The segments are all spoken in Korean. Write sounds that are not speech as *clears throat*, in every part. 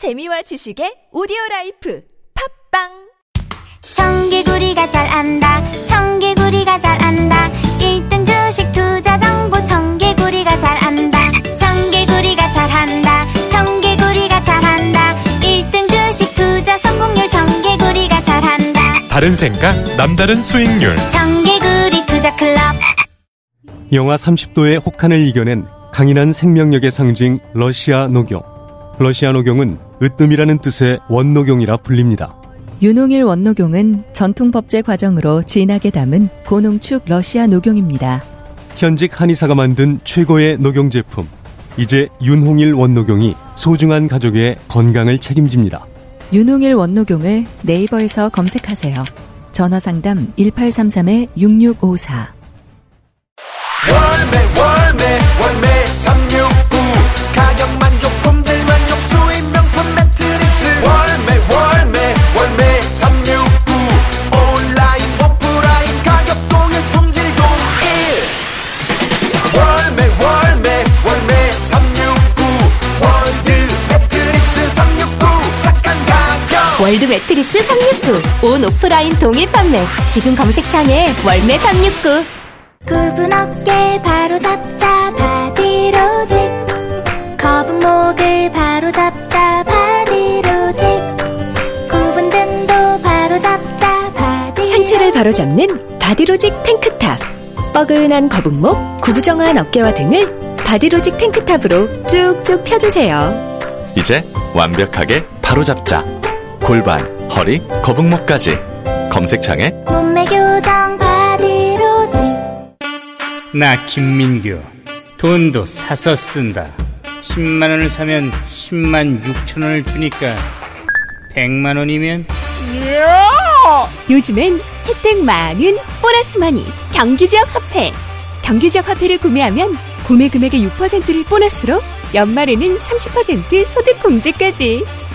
재미와 지식의 오디오 life. 팟빵! 청개구리가 잘 안다. 청개구리가 잘 안다. 1등 주식 투자 정보. 청개구리가 잘 안다. 청개구리가 잘 한다. 청개구리가 잘 한다. 1등 주식 투자 성공률. 청개구리가 잘 한다. 다른 생각, 남다른 수익률. 청개구리 투자 클럽. 영하 30도의 혹한을 이겨낸 강인한 생명력의 상징 러시아 녹용. 러시아 녹용은 으뜸이라는 뜻의 원녹용이라 불립니다. 윤홍일 원녹용은 전통 법제 과정으로 진하게 담은 고농축 러시아 녹용입니다. 현직 한의사가 만든 최고의 녹용 제품. 이제 윤홍일 원녹용이 소중한 가족의 건강을 책임집니다. 윤홍일 원녹용을 네이버에서 검색하세요. 전화 상담 1833-6654. 월매 월매 월매 월드 매트리스 369. 온 오프라인 동일 판매. 지금 검색창에 월매 369. 굽은 어깨 바로 잡자 바디로직 거북목을 바로 잡자 바디로직 굽은 등도 바로 잡자 바디 상체를 바로 잡는 바디로직 탱크탑. 뻐근한 거북목, 구부정한 어깨와 등을 바디로직 탱크탑으로 쭉쭉 펴주세요. 이제 완벽하게 바로잡자. 골반, 허리, 거북목까지. 검색창에 몸매 교정 바디로직 나 김민규 돈도 사서 쓴다 10만 원을 사면 10만 6천 원을 주니까 100만 원이면 요즘엔 혜택 많은 보너스 마니 경기지역 화폐. 경기지역 화폐를 구매하면 구매 금액의 6%를 보너스로 연말에는 30% 소득 공제까지.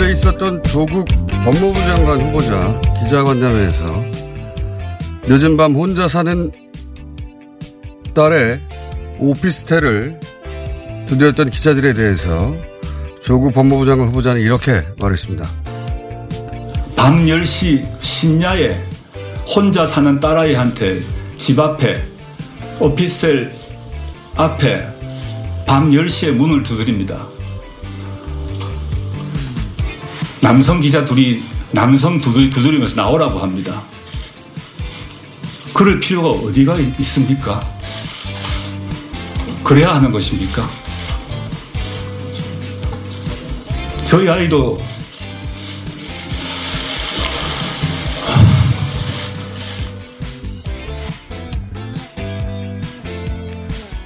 어제 있었던 조국 법무부 장관 후보자 기자간담회에서 늦은 밤 혼자 사는 딸의 오피스텔을 두드렸던 기자들에 대해서 조국 법무부 장관 후보자는 이렇게 말했습니다. 밤 10시 심야에 혼자 사는 딸아이한테 집 앞에 오피스텔 앞에 밤 10시에 문을 두드립니다. 남성 기자 둘이 남성 두드리, 두드리면서 나오라고 합니다. 그럴 필요가 어디가 있습니까? 그래야 하는 것입니까? 저희 아이도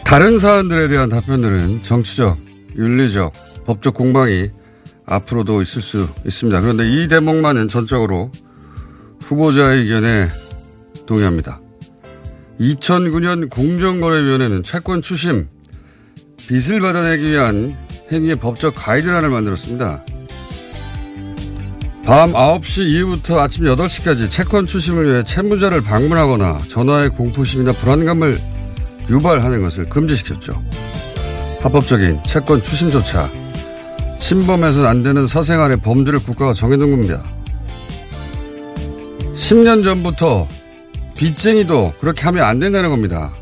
다른 사안들에 대한 답변들은 정치적, 윤리적, 법적 공방이 앞으로도 있을 수 있습니다. 그런데 이 대목만은 전적으로 후보자의 의견에 동의합니다. 2009년 공정거래위원회는 채권 추심, 빚을 받아내기 위한 행위의 법적 가이드라인을 만들었습니다. 밤 9시 이후부터 아침 8시까지 채권 추심을 위해 채무자를 방문하거나 전화의 공포심이나 불안감을 유발하는 것을 금지시켰죠. 합법적인 채권 추심조차 침범해서는 안 되는 사생활의 범주를 국가가 정해둔 겁니다. 10년 전부터 빚쟁이도 그렇게 하면 안 된다는 겁니다.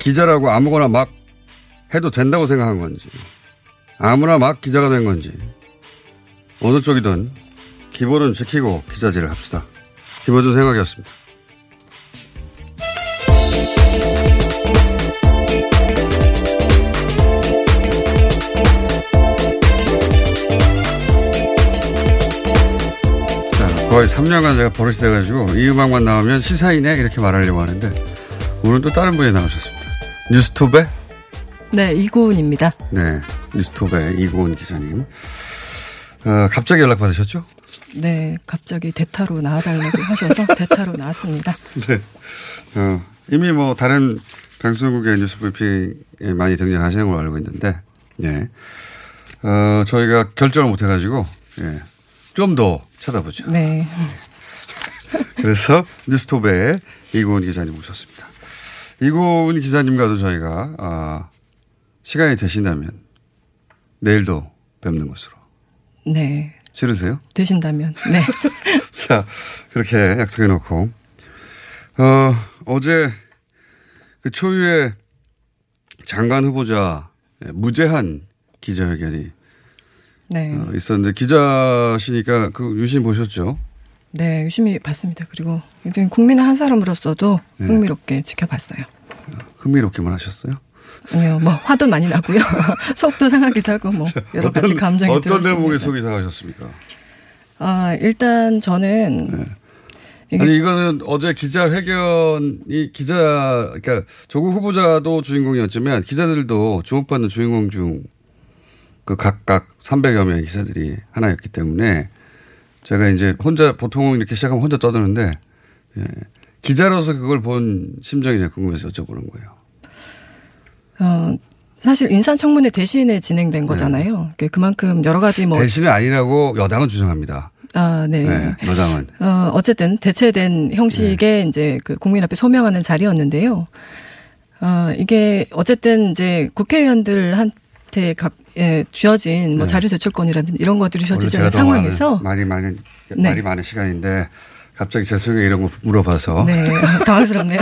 기자라고 아무거나 막 해도 된다고 생각한 건지, 아무나 막 기자가 된 건지, 어느 쪽이든 기본은 지키고 기자질을 합시다. 김어준 생각이었습니다. 거의 3년간 제가 버릇이 돼가지고 이 음악만 나오면 시사이네 이렇게 말하려고 하는데 오늘 또 다른 분이 나오셨습니다. 뉴스톱의 네, 이고은입니다. 네 뉴스톱의 이고은 기자님. 어, 갑자기 연락 받으셨죠? 네, 갑자기 대타로 나와달라고 하셔서 *laughs* 대타로 나왔습니다. 네. 어, 이미 뭐 다른 방송국의 뉴스 브리핑에 많이 등장하시는 걸로 알고 있는데, 네. 어, 저희가 결정을 못 해가지고, 예. 좀 더 찾아보죠. 네. 그래서 뉴스톱에 이고은 기자님 모셨습니다. 이고은 기자님과도 저희가, 아, 시간이 되신다면 내일도 뵙는 것으로. 네. 싫으세요? 되신다면. 네. *laughs* 자, 그렇게 약속해 놓고, 어, 어제 그 초유의 장관 후보자 무제한 기자회견이 네. 어, 있었는데 기자시니까 그 유심 보셨죠? 네, 유심히 봤습니다. 그리고 굉장히 국민의 한 사람으로서도 네. 흥미롭게 지켜봤어요. 흥미롭게만 하셨어요? 아니요, 뭐 화도 많이 나고요. *laughs* 속도 상하기도 하고 뭐 여러 가지 감정이 어떤 들었습니다. 대목에 속이 상하셨습니까? 아, 일단 저는 이게- 아니 이거는 어제 기자 회견이 기자 그러니까 조국 후보자도 주인공이었지만 기자들도 주목받는 주인공 중 그 각각 300여 명의 기자들이 하나였기 때문에 제가 이제 혼자 보통 이렇게 시작하면 혼자 떠드는데 예, 기자로서 그걸 본 심정이 제가 궁금해서 여쭤보는 거예요. 어, 사실 인사청문회 대신에 진행된 거잖아요. 그 그만큼 여러 가지 뭐 네. 대신은 아니라고 여당은 주장합니다. 아, 네. 네, 여당은 어, 어쨌든 대체된 형식의 네. 이제 그 국민 앞에 소명하는 자리였는데요. 어, 이게 어쨌든 이제 국회의원들한 테 각, 예, 주어진 뭐 네. 자료 제출권이라든지 이런 것들이 주어지지 않은 더 상황에서 많은, 말이 많은 네. 말이 많은 시간인데 갑자기 죄송해요 이런 거 물어봐서 네, *laughs* 당황스럽네요.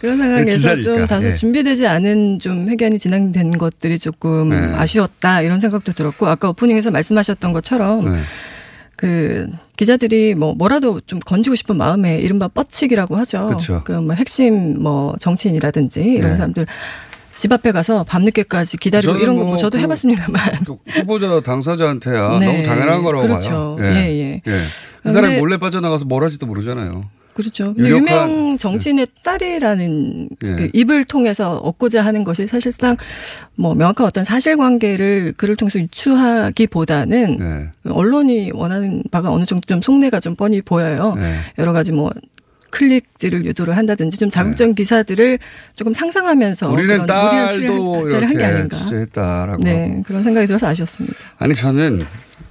그런 상황에서 기자니까, 좀 다소 예. 준비되지 않은 좀 회견이 진행된 것들이 조금 네. 아쉬웠다 이런 생각도 들었고 아까 오프닝에서 말씀하셨던 것처럼 네. 그 기자들이 뭐 뭐라도 좀 건지고 싶은 마음에 이른바 뻗치기라고 하죠. 그쵸. 그뭐 핵심 뭐 정치인이라든지 이런 네. 사람들 집 앞에 가서 밤늦게까지 기다리고 이런 거뭐뭐 저도 그 해봤습니다만. 그 후보자 당사자한테야 *laughs* 네. 너무 당연한 거라고 그렇죠. 봐요. 예, 예. 그 사람이 근데- 몰래 빠져나가서 뭘 할지도 모르잖아요. 그렇죠. 유명 정치인의 딸이라는 예. 그 입을 통해서 얻고자 하는 것이 사실상 뭐 명확한 어떤 사실관계를 그를 통해서 유추하기보다는 네. 언론이 원하는 바가 어느 정도 좀 속내가 좀 뻔히 보여요. 네. 여러 가지 뭐 클릭질을 유도를 한다든지 좀 자극적인 기사들을 조금 상상하면서 우리는 딸도 취재를 한게 이렇게 아닌가. 취재했다라고. 네. 그런 생각이 들어서 아쉬웠습니다. 아니 저는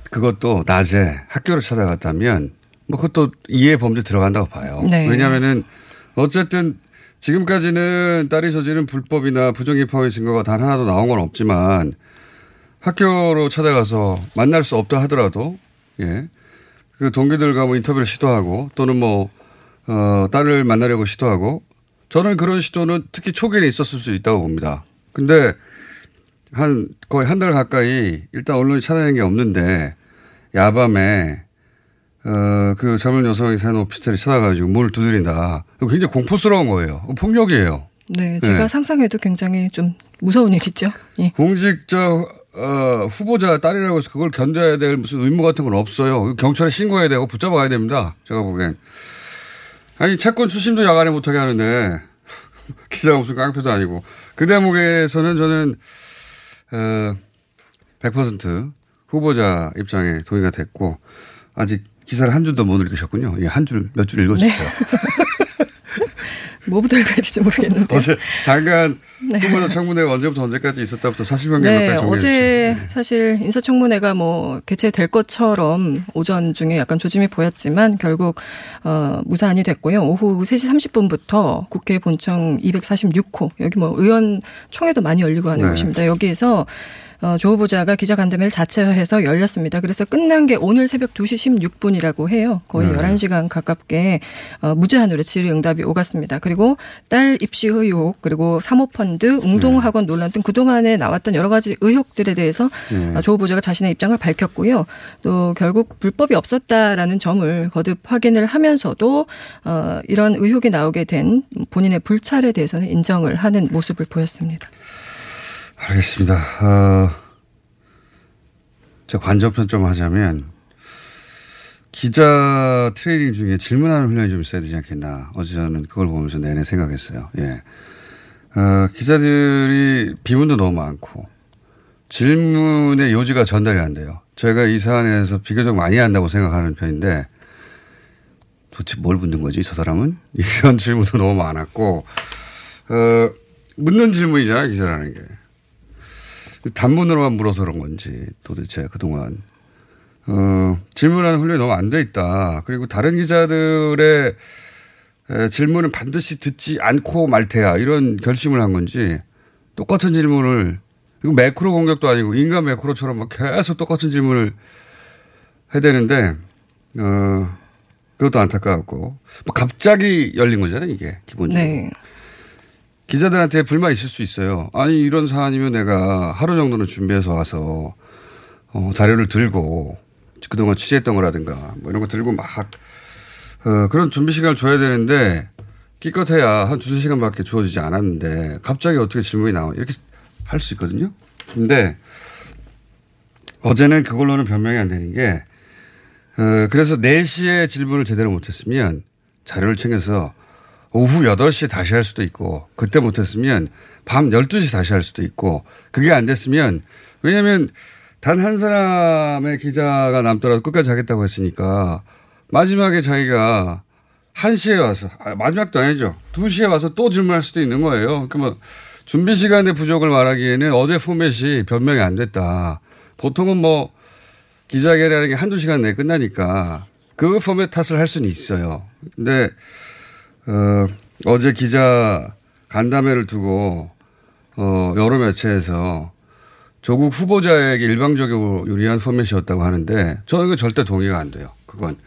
그것도 낮에 학교를 찾아갔다면 뭐 그것도 이해 범죄 들어간다고 봐요. 네. 왜냐하면은 어쨌든 지금까지는 딸이 저지른 불법이나 부정입학의 증거가 단 하나도 나온 건 없지만 학교로 찾아가서 만날 수 없다 하더라도 예. 그 동기들과 뭐 인터뷰를 시도하고 또는 뭐, 어, 딸을 만나려고 시도하고 저는 그런 시도는 특히 초기에 있었을 수 있다고 봅니다. 근데 한 거의 한 달 가까이 일단 언론이 찾아낸 게 없는데 야밤에 어, 그 젊은 여성이 사는 오피스텔에 찾아가지고 문을 두드린다. 굉장히 공포스러운 거예요. 폭력이에요. 네, 제가 네. 상상해도 굉장히 좀 무서운 일이죠. 예. 공직자 어, 후보자 딸이라고 해서 그걸 견뎌야 될 무슨 의무 같은 건 없어요. 경찰에 신고해야 되고 붙잡아 가야 됩니다. 제가 보기엔. 아니 채권 추심도 야간에 못하게 하는데 *laughs* 기자가 무슨 깡패도 아니고 그 대목에서는 저는 어, 100% 후보자 입장에 동의가 됐고 아직 기사를 한 줄도 못 읽으셨군요. 예, 한 줄 몇 줄 읽어주세요. *laughs* 뭐부터 읽어야 될지 모르겠는데. *laughs* 어제 잠깐 네. 후보자 청문회가 언제부터 언제까지 있었다부터 사실관계 몇 네, 가지 정리해 주세요. 어제 사실 인사청문회가 뭐 개최될 것처럼 오전 중에 약간 조짐이 보였지만 결국 어 무사안이 됐고요. 오후 3시 30분부터 국회 본청 246호 여기 뭐 의원 총회도 많이 열리고 하는 네. 곳입니다. 여기에서 어, 조 후보자가 기자간담회를 자체화해서 열렸습니다. 그래서 끝난 게 오늘 새벽 2시 16분이라고 해요. 거의 네. 11시간 가깝게 어, 무제한으로 질의응답이 오갔습니다. 그리고 딸 입시 의혹 그리고 사모펀드 웅동학원 논란 등 그동안에 나왔던 여러 가지 의혹들에 대해서 네. 어, 조 후보자가 자신의 입장을 밝혔고요. 또 결국 불법이 없었다라는 점을 거듭 확인을 하면서도 어, 이런 의혹이 나오게 된 본인의 불찰에 대해서는 인정을 하는 모습을 보였습니다. 알겠습니다. 어, 제 관전편 좀 하자면 기자 트레이닝 중에 질문하는 훈련이 좀 있어야 되지 않겠나. 어제 저는 그걸 보면서 내내 생각했어요. 예. 어, 기자들이 비문도 너무 많고 질문의 요지가 전달이 안 돼요. 제가 이 사안에서 비교적 많이 한다고 생각하는 편인데 도대체 뭘 묻는 거지, 저 사람은? *laughs* 이런 질문도 너무 많았고, 어, 묻는 질문이잖아요, 기자라는 게. 단문으로만 물어서 그런 건지 도대체 그동안 어, 질문하는 훈련이 너무 안 돼 있다. 그리고 다른 기자들의 에, 질문은 반드시 듣지 않고 말 테야 이런 결심을 한 건지 똑같은 질문을 이거 매크로 공격도 아니고 인간 매크로처럼 막 계속 똑같은 질문을 해야 되는데 어, 그것도 안타까웠고 뭐 갑자기 열린 거잖아요 이게 기본적으로. 네. 기자들한테 불만 있을 수 있어요. 아니 이런 사안이면 내가 하루 정도는 준비해서 와서 어, 자료를 들고 그동안 취재했던 거라든가 뭐 이런 거 들고 막 어, 그런 준비 시간을 줘야 되는데 기껏해야 한 두세 시간밖에 주어지지 않았는데 갑자기 어떻게 질문이 나와 이렇게 할 수 있거든요. 근데 어제는 그걸로는 변명이 안 되는 게 어, 그래서 4시에 질문을 제대로 못했으면 자료를 챙겨서 오후 8시에 다시 할 수도 있고 그때 못했으면 밤 12시 다시 할 수도 있고 그게 안 됐으면 왜냐하면 단 한 사람의 기자가 남더라도 끝까지 하겠다고 했으니까 마지막에 자기가 1시에 와서 아, 마지막도 아니죠. 2시에 와서 또 질문할 수도 있는 거예요. 그러면 뭐 준비 시간의 부족을 말하기에는 어제 포맷이 변명이 안 됐다. 보통은 뭐 기자회견이라는 게 한두 시간 내에 끝나니까 그 포맷 탓을 할 수는 있어요. 근데 어, 어제 기자 간담회를 두고 어, 여러 매체에서 조국 후보자에게 일방적으로 유리한 포맷이었다고 하는데 저는 그 절대 동의가 안 돼요. 그건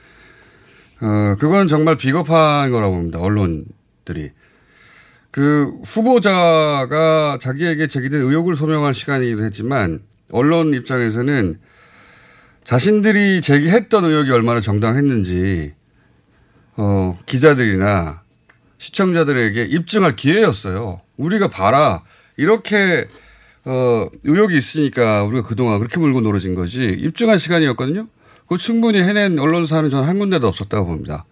어, 그건 정말 비겁한 거라고 봅니다. 언론들이. 그 후보자가 자기에게 제기된 의혹을 소명할 시간이기도 했지만 언론 입장에서는 자신들이 제기했던 의혹이 얼마나 정당했는지 어, 기자들이나 시청자들에게 입증할 기회였어요. 우리가 봐라. 이렇게 어, 의혹이 있으니까 우리가 그동안 그렇게 물고 놀아진 거지 입증할 시간이었거든요. 그거 충분히 해낸 언론사는 저는 한 군데도 없었다고 봅니다.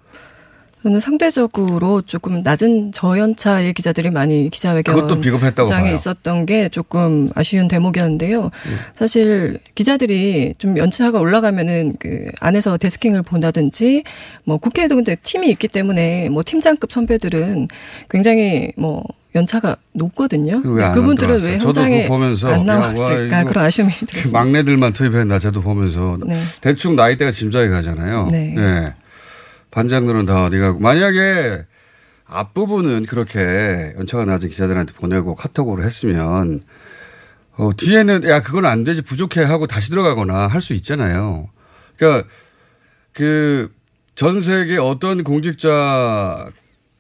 저는 상대적으로 조금 낮은 저연차의 기자들이 많이 그것도 기자회견장에. 있었던 게 조금 아쉬운 대목이었는데요. 음. 사실 기자들이 좀 연차가 올라가면은 그 안에서 데스킹을 본다든지 뭐 국회에도 근데 팀이 있기 때문에 뭐 팀장급 선배들은 굉장히 뭐 연차가 높거든요. 그분들은? 왜 저도 현장에 그거 보면서 안 야, 와, 나왔을까 이거 그런 아쉬움이 그 들었습니다. 막내들만 투입했나 저도 보면서 네. 대충 나이대가 짐작이 가잖아요. 네. 예. 반장들은 다 어디 가고 만약에 앞부분은 그렇게 연차가 낮은 기자들한테 보내고 카톡으로 했으면 어, 뒤에는 야 그건 안 되지 부족해 하고 다시 들어가거나 할 수 있잖아요. 그러니까 그 전 세계 어떤 공직자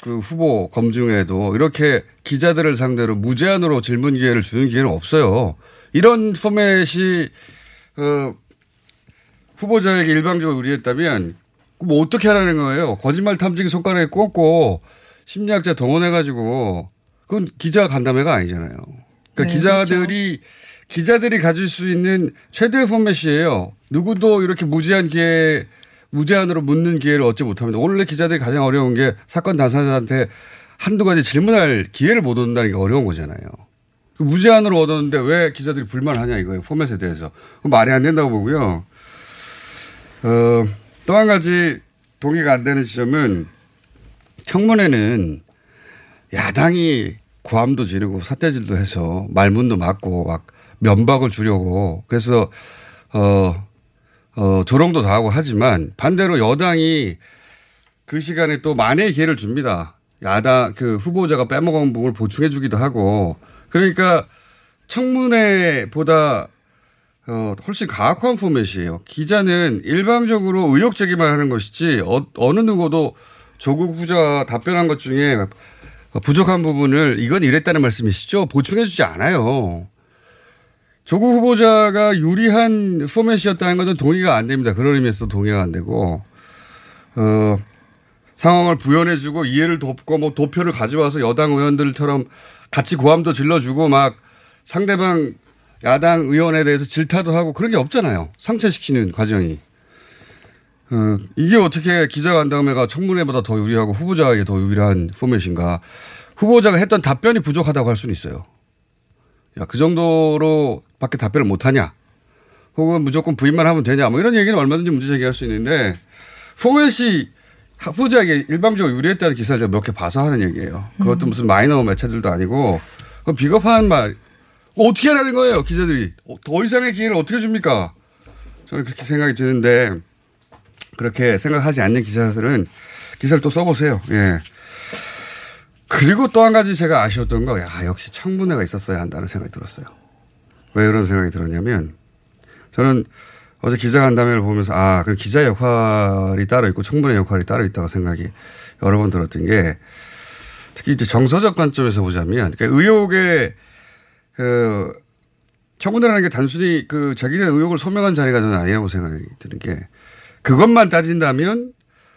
그 후보 검증에도 이렇게 기자들을 상대로 무제한으로 질문 기회를 주는 기회는 없어요. 이런 포맷이 어, 후보자에게 일방적으로 유리했다면 뭐 어떻게 하라는 거예요? 거짓말 탐지기 손가락에 꽂고 심리학자 동원해가지고 그건 기자 간담회가 아니잖아요. 그러니까 네, 기자들이 기자들이 가질 수 있는 최대의 포맷이에요. 누구도 이렇게 무제한 기회 무제한으로 묻는 기회를 얻지 못합니다. 원래 기자들이 가장 어려운 게 사건 당사자한테 한두 가지 질문할 기회를 못 얻는다는 게 어려운 거잖아요. 그 무제한으로 얻었는데 왜 기자들이 불만하냐 이거예요. 포맷에 대해서. 말이 안 된다고 보고요. 어, 또 한 가지 동의가 안 되는 지점은 청문회는 야당이 고함도 지르고 사태질도 해서 말문도 맞고 막 면박을 주려고 그래서 어, 어, 조롱도 다 하고 하지만 반대로 여당이 그 시간에 또 만회의 기회를 줍니다. 야당 그 후보자가 빼먹은 부분을 보충해 주기도 하고 그러니까 청문회보다 어, 훨씬 가혹한 포맷이에요. 기자는 일방적으로 의혹 제기만 하는 것이지 어, 느 누구도 조국 후보자 답변한 것 중에 부족한 부분을 이건 이랬다는 말씀이시죠? 보충해 주지 않아요. 조국 후보자가 유리한 포맷이었다는 것은 동의가 안 됩니다. 그런 의미에서 동의가 안 되고, 어, 상황을 부연해주고 이해를 돕고 뭐 도표를 가져와서 여당 의원들처럼 같이 고함도 질러주고 막 상대방 야당 의원에 대해서 질타도 하고 그런 게 없잖아요. 상처시키는 과정이. 어, 이게 어떻게 기자간담회가 청문회보다 더 유리하고 후보자에게 더 유리한 포맷인가. 후보자가 했던 답변이 부족하다고 할 수는 있어요. 야, 그 정도로 밖에 답변을 못하냐. 혹은 무조건 부인만 하면 되냐. 뭐 이런 얘기는 얼마든지 문제 제기할 수 있는데 포맷이 후보자에게 일방적으로 유리했다는 기사를 제가 몇 개 봐서 하는 얘기예요. 그것도 무슨 마이너 매체들도 아니고 비겁한 말. 어떻게 하라는 거예요, 기자들이. 더 이상의 기회를 어떻게 줍니까? 저는 그렇게 생각이 드는데 그렇게 생각하지 않는 기자들은 기사를 또 써보세요. 예. 그리고 또 한 가지 제가 아쉬웠던 거, 야, 역시 청문회가 있었어야 한다는 생각이 들었어요. 왜 그런 생각이 들었냐면, 저는 어제 기자간담회를 보면서, 아, 그 기자 역할이 따로 있고 청문회 역할이 따로 있다고 생각이 여러 번 들었던 게, 특히 이제 정서적 관점에서 보자면, 그러니까 의혹의, 그, 청문회라는 게 단순히 그 자기네 의혹을 소명한 자리가 저는 아니라고 생각이 드는 게, 그것만 따진다면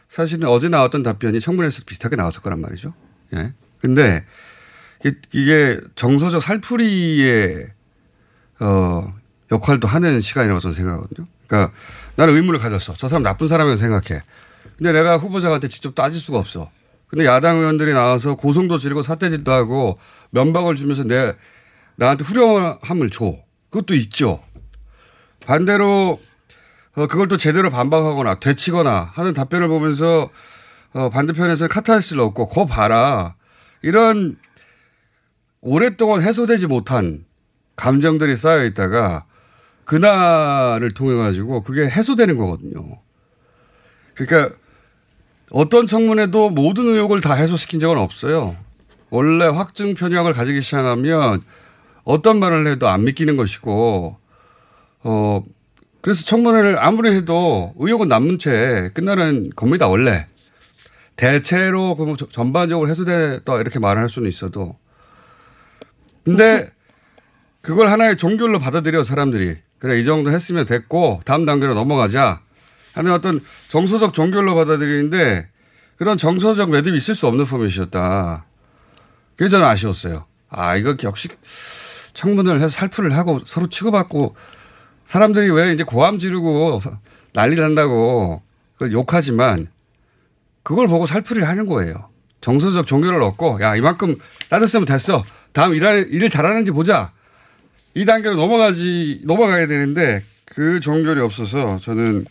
사실은 어제 나왔던 답변이 청문회에서 비슷하게 나왔을 거란 말이죠. 예. 근데 이게 정서적 살풀이의 어 역할도 하는 시간이라고 저는 생각하거든요. 그러니까 나는 의문을 가졌어. 저 사람 나쁜 사람이라고 생각해. 근데 내가 후보자한테 직접 따질 수가 없어. 근데 야당 의원들이 나와서 고성도 지르고 사태질도 하고 면박을 주면서 내 나한테 후련함을 줘. 그것도 있죠. 반대로 어, 그걸 또 제대로 반박하거나 되치거나 하는 답변을 보면서 어, 반대편에서 카타르시를 얻고 거 봐라. 이런 오랫동안 해소되지 못한 감정들이 쌓여 있다가 그날을 통해 가지고 그게 해소되는 거거든요. 그러니까 어떤 청문회도 모든 의혹을 다 해소시킨 적은 없어요. 원래 확증 편향을 가지기 시작하면 어떤 말을 해도 안 믿기는 것이고, 어, 그래서 청문회를 아무리 해도 의혹은 남은 채 끝나는 겁니다, 원래. 대체로 그 전반적으로 해소됐다 이렇게 말을 할 수는 있어도. 근데 그렇죠. 그걸 하나의 종결로 받아들여 사람들이. 그래, 이 정도 했으면 됐고 다음 단계로 넘어가자 하는 어떤 정서적 종결로 받아들이는데 그런 정서적 매듭이 있을 수 없는 포맷이었다. 그게 저는 아쉬웠어요. 아, 이거 역시 청문을 해서 살풀을 하고 서로 치고받고 사람들이 왜 이제 고함 지르고 난리 난다고 욕하지만 그걸 보고 살풀이를 하는 거예요. 정서적 종교를 얻고 야 이만큼 따졌으면 됐어. 다음 일할, 일을 잘하는지 보자. 이 단계로 넘어가지 넘어가야 되는데 그 종결이 없어서 저는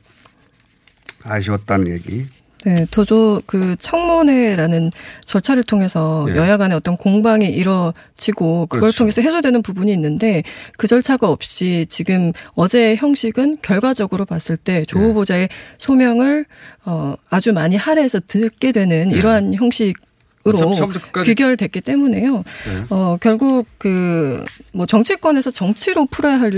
아쉬웠다는 얘기 네, 도조 그 청문회라는 절차를 통해서 네. 여야 간의 어떤 공방이 이뤄지고 그걸 그렇죠. 통해서 해소되는 부분이 있는데 그 절차가 없이 지금 어제의 형식은 결과적으로 봤을 때조 네. 후보자의 소명을 어 아주 많이 할애해서 듣게 되는 네. 이러한 형식 귀결됐기 때문에요. 네. 어, 결국 그 뭐 정치권에서 정치로 풀어야 할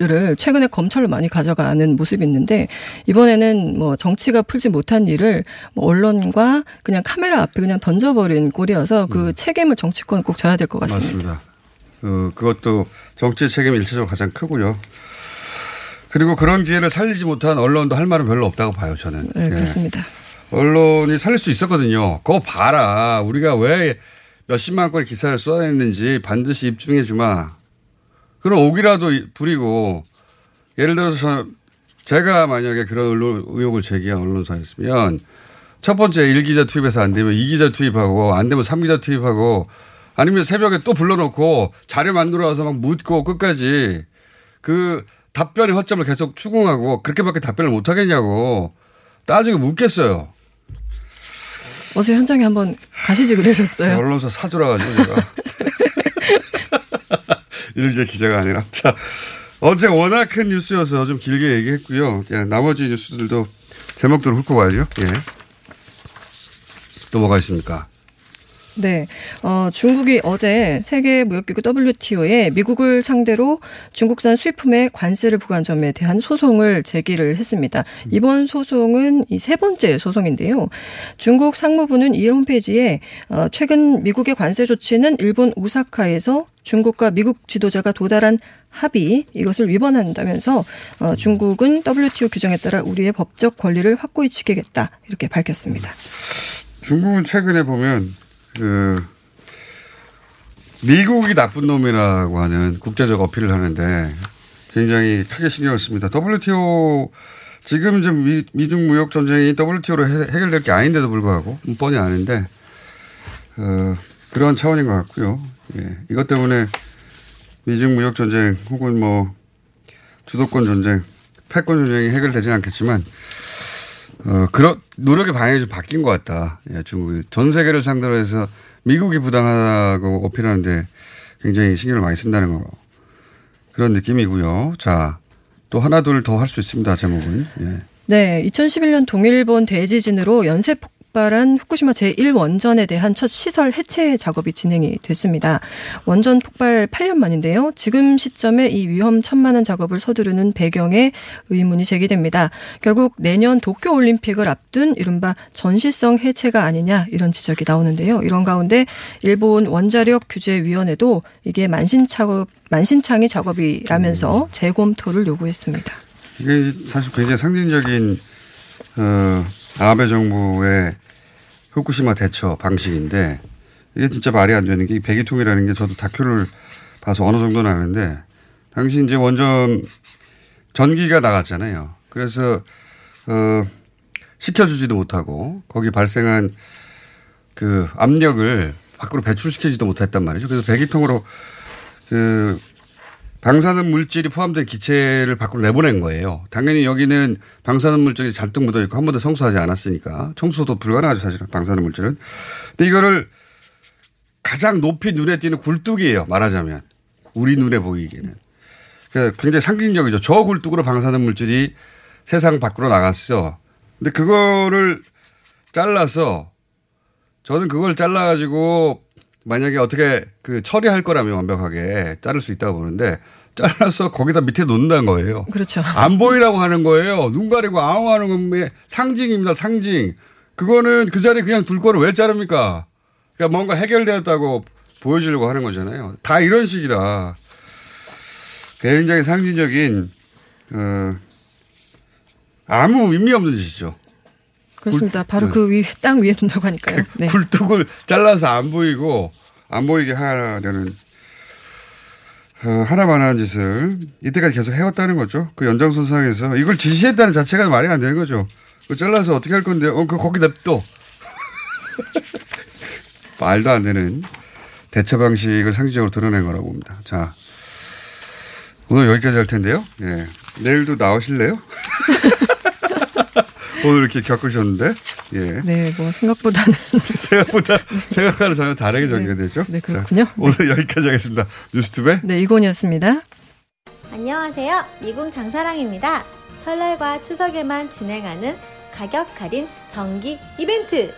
일을 최근에 검찰로 많이 가져가는 모습이 있는데 이번에는 뭐 정치가 풀지 못한 일을 뭐 언론과 그냥 카메라 앞에 그냥 던져버린 꼴이어서 그 음. 책임을 정치권 꼭 져야 될 것 같습니다. 맞습니다. 그 그것도 정치 책임이 일차적으로 가장 크고요. 그리고 그런 기회를 살리지 못한 언론도 할 말은 별로 없다고 봐요, 저는. 네, 그렇습니다. 예. 언론이 살릴 수 있었거든요. 그거 봐라. 우리가 왜 몇십만 건의 기사를 쏟아냈는지 반드시 입증해 주마. 그럼 오기라도 부리고 예를 들어서 제가 만약에 그런 의혹을 제기한 언론사였으면 첫 번째 1기자 투입해서 안 되면 2기자 투입하고 안 되면 3기자 투입하고 아니면 새벽에 또 불러놓고 자료 만들어 와서 막 묻고 끝까지 그 답변의 허점을 계속 추궁하고 그렇게밖에 답변을 못 하겠냐고 따지고 묻겠어요. 어제 현장에 한번 가시지 그러셨어요. 언론사 사주라 가지고 제가. *laughs* 일개 기자가 아니라. 자, 어제 워낙 큰 뉴스여서 좀 길게 얘기했고요. 예, 나머지 뉴스들도 제목들을 훑고 가야죠. 예. 또 뭐가 있습니까? 네. 어, 중국이 어제 세계 무역기구 WTO에 미국을 상대로 중국산 수입품에 관세를 부과한 점에 대한 소송을 제기를 했습니다. 이번 소송은 이 세 번째 소송인데요. 중국 상무부는 이 홈페이지에 어, 최근 미국의 관세 조치는 일본 오사카에서 중국과 미국 지도자가 도달한 합의 이것을 위반한다면서 어, 중국은 WTO 규정에 따라 우리의 법적 권리를 확고히 지키겠다 이렇게 밝혔습니다. 중국은 최근에 보면 그 미국이 나쁜 놈이라고 하는 국제적 어필을 하는데 굉장히 크게 신경을 씁니다. WTO 지금 좀 미, 미중 무역 전쟁이 WTO로 해, 해결될 게 아닌데도 불구하고 뻔히 아는데 어, 그런 차원인 것 같고요. 예. 이것 때문에 미중 무역 전쟁 혹은 뭐 주도권 전쟁, 패권 전쟁이 해결되지는 않겠지만 어, 그런 노력의 방향이 좀 바뀐 것 같다. 예, 중국이 전 세계를 상대로 해서 미국이 부당하다고 어필하는데 굉장히 신경을 많이 쓴다는 거 그런 느낌이고요. 자, 또 하나 둘 더 할 수 있습니다. 제목은. 예. 네, 2011년 동일본 대지진으로 연쇄 폭 발한 후쿠시마 제1원전에 대한 첫 시설 해체 작업이 진행이 됐습니다. 원전 폭발 8년 만인데요. 지금 시점에 이 위험 천만한 작업을 서두르는 배경에 의문이 제기됩니다. 결국 내년 도쿄 올림픽을 앞둔 이른바 전시성 해체가 아니냐 이런 지적이 나오는데요. 이런 가운데 일본 원자력 규제 위원회도 이게 만신창업 만신창이 작업이라면서 재검토를 요구했습니다. 이게 사실 굉장히 상징적인 어, 아베 정부의 후쿠시마 대처 방식인데 이게 진짜 말이 안 되는 게 배기통이라는 게 저도 다큐를 봐서 어느 정도는 아는데 당시 이제 원전 전기가 나갔잖아요. 그래서 어 시켜주지도 못하고 거기 발생한 그 압력을 밖으로 배출시키지도 못했단 말이죠. 그래서 배기통으로 그 방사능 물질이 포함된 기체를 밖으로 내보낸 거예요. 당연히 여기는 방사능 물질이 잔뜩 묻어 있고 한 번도 청소하지 않았으니까 청소도 불가능하죠 사실은 방사능 물질은. 근데 이거를 가장 높이 눈에 띄는 굴뚝이에요 말하자면 우리 눈에 보이기에는. 그러니까 굉장히 상징적이죠. 저 굴뚝으로 방사능 물질이 세상 밖으로 나갔어. 근데 그거를 잘라서 저는 그걸 잘라가지고 만약에 어떻게 그 처리할 거라면 완벽하게 자를 수 있다고 보는데 잘라서 거기다 밑에 놓는다는 거예요. 그렇죠. 안 보이라고 하는 거예요. 눈 가리고 아웅하는 건 상징입니다. 상징. 그거는 그 자리에 그냥 둘 거를 왜 자릅니까? 그러니까 뭔가 해결되었다고 보여주려고 하는 거잖아요. 다 이런 식이다. 굉장히 상징적인 어, 아무 의미 없는 짓이죠. 그렇습니다. 바로 네. 그 위, 땅 위에 둔다고 하니까요. 네. 굴뚝을 잘라서 안 보이고 안 보이게 하려는 어, 하나만한 짓을 이때까지 계속 해왔다는 거죠. 그 연장선상에서 이걸 지시했다는 자체가 말이 안 되는 거죠. 그 잘라서 어떻게 할 건데, 어, 그 거기 냅둬. *laughs* 말도 안 되는 대처 방식을 상징적으로 드러낸 거라고 봅니다. 자, 오늘 여기까지 할 텐데요. 예. 내일도 나오실래요? *laughs* 오늘 이렇게 겪으셨는데, 예. 네, 뭐 생각보다는 *laughs* 생각보다 생각과는 전혀 다르게 전개가 되죠. 네, 그렇군요. 자, 오늘 여기까지 하겠습니다. 뉴스투베. 네, 이곤이었습니다. 안녕하세요. 미궁 장사랑입니다. 설날과 추석에만 진행하는 가격 할인 정기 이벤트.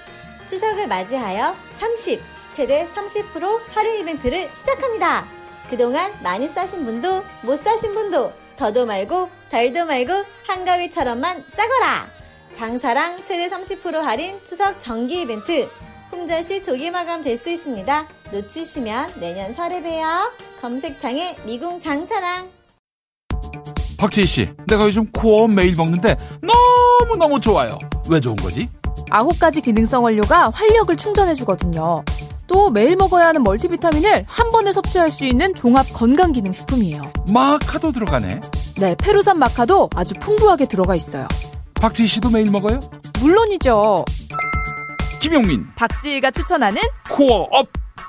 추석을 맞이하여 30, 최대 30% 할인 이벤트를 시작합니다. 그동안 많이 싸신 분도 못 싸신 분도 더도 말고 덜도 말고 한가위처럼만 싸거라. 장사랑 최대 30% 할인 추석 정기 이벤트. 품절 시 조기 마감 될 수 있습니다. 놓치시면 내년 설에 봬요. 검색창에 미궁 장사랑. 박재희 씨, 내가 요즘 코어 매일 먹는데 너무너무 좋아요. 왜 좋은 거지? 아홉 가지 기능성 원료가 활력을 충전해주거든요. 또 매일 먹어야 하는 멀티비타민을 한 번에 섭취할 수 있는 종합 건강기능식품이에요. 마카도 들어가네. 네, 페루산 마카도 아주 풍부하게 들어가 있어요. 박지희 씨도 매일 먹어요? 물론이죠. 김용민, 박지희가 추천하는 코어업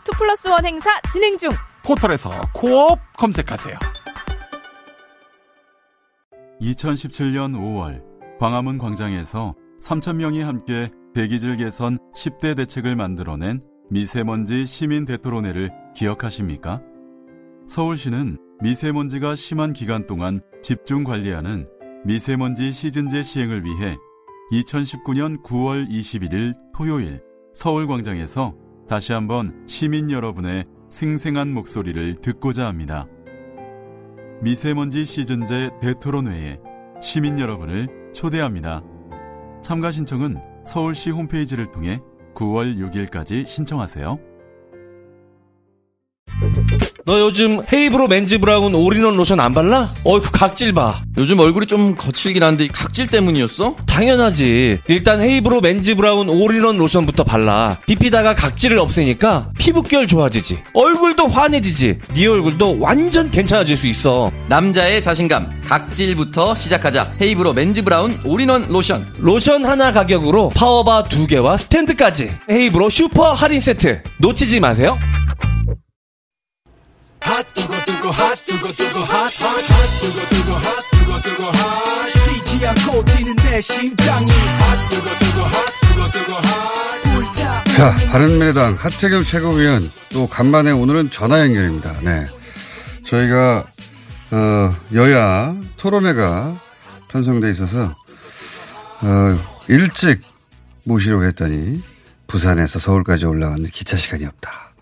2 플러스 1 행사 진행 중. 포털에서 코어 업 검색하세요. 2017년 5월 광화문 광장에서 3,000명이 함께 대기질 개선 10대 대책을 만들어낸 미세먼지 시민 대토론회를 기억하십니까? 서울시는 미세먼지가 심한 기간 동안 집중 관리하는 미세먼지 시즌제 시행을 위해 2019년 9월 21일 토요일 서울광장에서 다시 한번 시민 여러분의 생생한 목소리를 듣고자 합니다. 미세먼지 시즌제 대토론회에 시민 여러분을 초대합니다. 참가 신청은 서울시 홈페이지를 통해 9월 6일까지 신청하세요. 너 요즘 헤이브로 맨즈 브라운 올인원 로션 안 발라? 어이 그 각질 봐. 요즘 얼굴이 좀 거칠긴 한데 각질 때문이었어? 당연하지. 일단 헤이브로 맨즈 브라운 올인원 로션부터 발라. 비피다가 각질을 없애니까 피부결 좋아지지. 얼굴도 환해지지. 네 얼굴도 완전 괜찮아질 수 있어. 남자의 자신감 각질부터 시작하자. 헤이브로 맨즈 브라운 올인원 로션. 로션 하나 가격으로 파워바 두 개와 스탠드까지. 헤이브로 슈퍼 할인 세트. 놓치지 마세요. 핫뜨거 핫 뜨거 뜨거 핫핫 뜨거 뜨거 핫 뜨거 뜨거 핫 쉬지 않고 뛰는 내 심장이 핫 뜨거 뜨거 핫 뜨거 뜨거 핫 자, 바른미래당 하태경 최고위원 또 간만에 오늘은 전화 연결입니다. 네. 저희가 어, 여야 토론회가 편성돼 있어서 어, 일찍 모시려고 했더니 부산에서 서울까지 올라가는 기차 시간이 없다.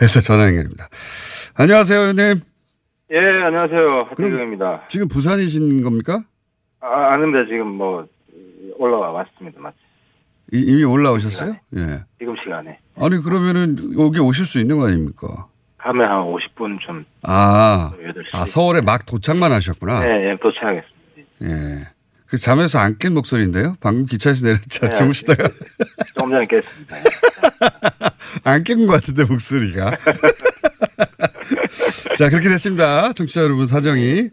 해서 전화 연결입니다. 안녕하세요, 의원님. 예, 안녕하세요. 하태경입니다. 지금 부산이신 겁니까? 아, 아닙니다. 지금 뭐, 올라와 왔습니다. 맞지? 이, 이미 올라오셨어요? 예. 지금 시간에. 아니, 그러면은 여기 오실 수 있는 거 아닙니까? 가면 한 50분 좀. 아, 8시. 아 서울에 막 도착만 하셨구나. 네, 예, 도착하겠습니다. 예. 그 잠에서 안 깬 목소리인데요? 방금 기차에서 내렸자 네, 주무시다가 조금 전에 깼습니다. *laughs* 안 깬 것 같은데 목소리가. *laughs* 자 그렇게 됐습니다. 청취자 여러분 사정이.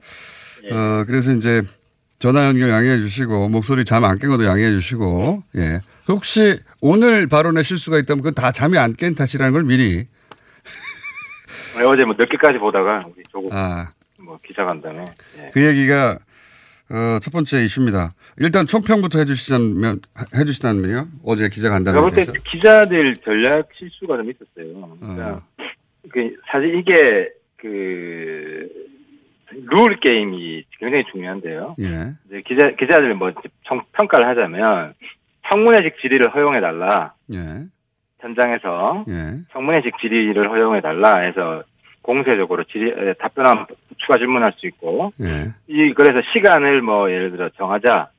어 그래서 이제 전화 연결 양해해 주시고 목소리 잠 안 깬 것도 양해해 주시고 예. 혹시 오늘 발언에 실수가 있다면 그건 다 잠이 안 깬 탓이라는 걸 미리 네, 어제 뭐 늦게까지 보다가 우리 조금 아. 뭐 기자 간다음에 예. 그 얘기가 어, 첫 번째 이슈입니다. 일단 총평부터 해주시다면 해주시다면요. 어제 기자 간다는 제가 볼때 데서 기자들 전략 실수가 좀 있었어요. 그러니까 그 사실 이게 그, 룰 게임이 굉장히 중요한데요. 예. 이제 기자, 기자들 뭐 청- 평가를 하자면 청문회식 질의를 허용해 달라. 예. 현장에서 예. 청문회식 질의를 허용해 달라 해서 공세적으로 질의, 에, 답변한 추가 질문할 수 있고 예. 이 그래서 시간을 뭐 예를 들어 정하자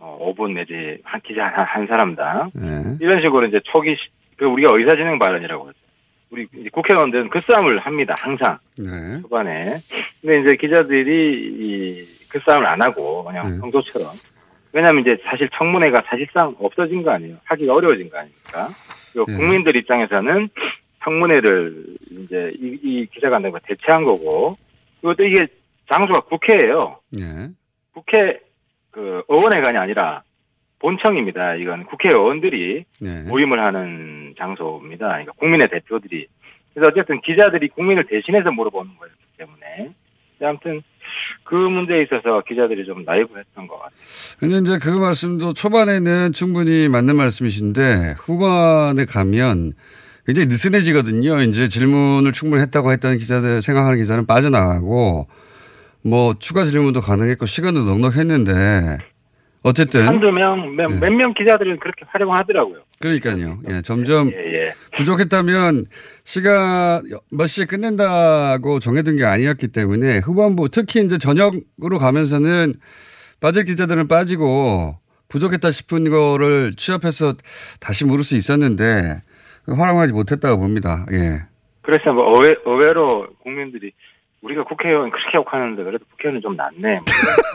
어, 5분 내지 한 기자 한, 한 사람당 예. 이런 식으로 이제 초기 시- 그 우리가 의사진행 발언이라고 하죠. 우리 국회의원들은 그 싸움을 합니다 항상 네. 초반에. 근데 이제 기자들이 이 그 싸움을 안 하고 그냥 네. 평소처럼. 왜냐하면 이제 사실 청문회가 사실상 없어진 거 아니에요. 하기가 어려워진 거 아닙니까? 그리고 네. 국민들 입장에서는 청문회를 이제 이, 이 기자간담회 대체한 거고 또 이게 장소가 국회예요. 예. 국회 그 의원회관이 아니라 본청입니다. 이건 국회의원들이 네. 모임을 하는 장소입니다. 그러니까 국민의 대표들이. 그래서 어쨌든 기자들이 국민을 대신해서 물어보는 거였기 때문에. 아무튼 그 문제에 있어서 기자들이 좀 나이브했던 것 같아요. 근데 이제 그 말씀도 초반에는 충분히 맞는 말씀이신데 후반에 가면 굉장히 느슨해지거든요. 이제 질문을 충분히 했다고 했다는 기자들 생각하는 기자는 빠져나가고 뭐 추가 질문도 가능했고 시간도 넉넉했는데 어쨌든 한두 명, 몇, 몇명 기자들은 그렇게 활용하더라고요. 그러니까요. 예, 점점 예, 예. 부족했다면 시간 몇 시에 끝낸다고 정해둔 게 아니었기 때문에 후반부 특히 이제 저녁으로 가면서는 빠질 기자들은 빠지고 부족했다 싶은 거를 취합해서 다시 물을 수 있었는데 활용하지 못했다고 봅니다. 예. 그래서 뭐 의외, 의외로 국민들이 우리가 국회의원 그렇게 욕하는데 그래도 국회의원은 좀 낫네.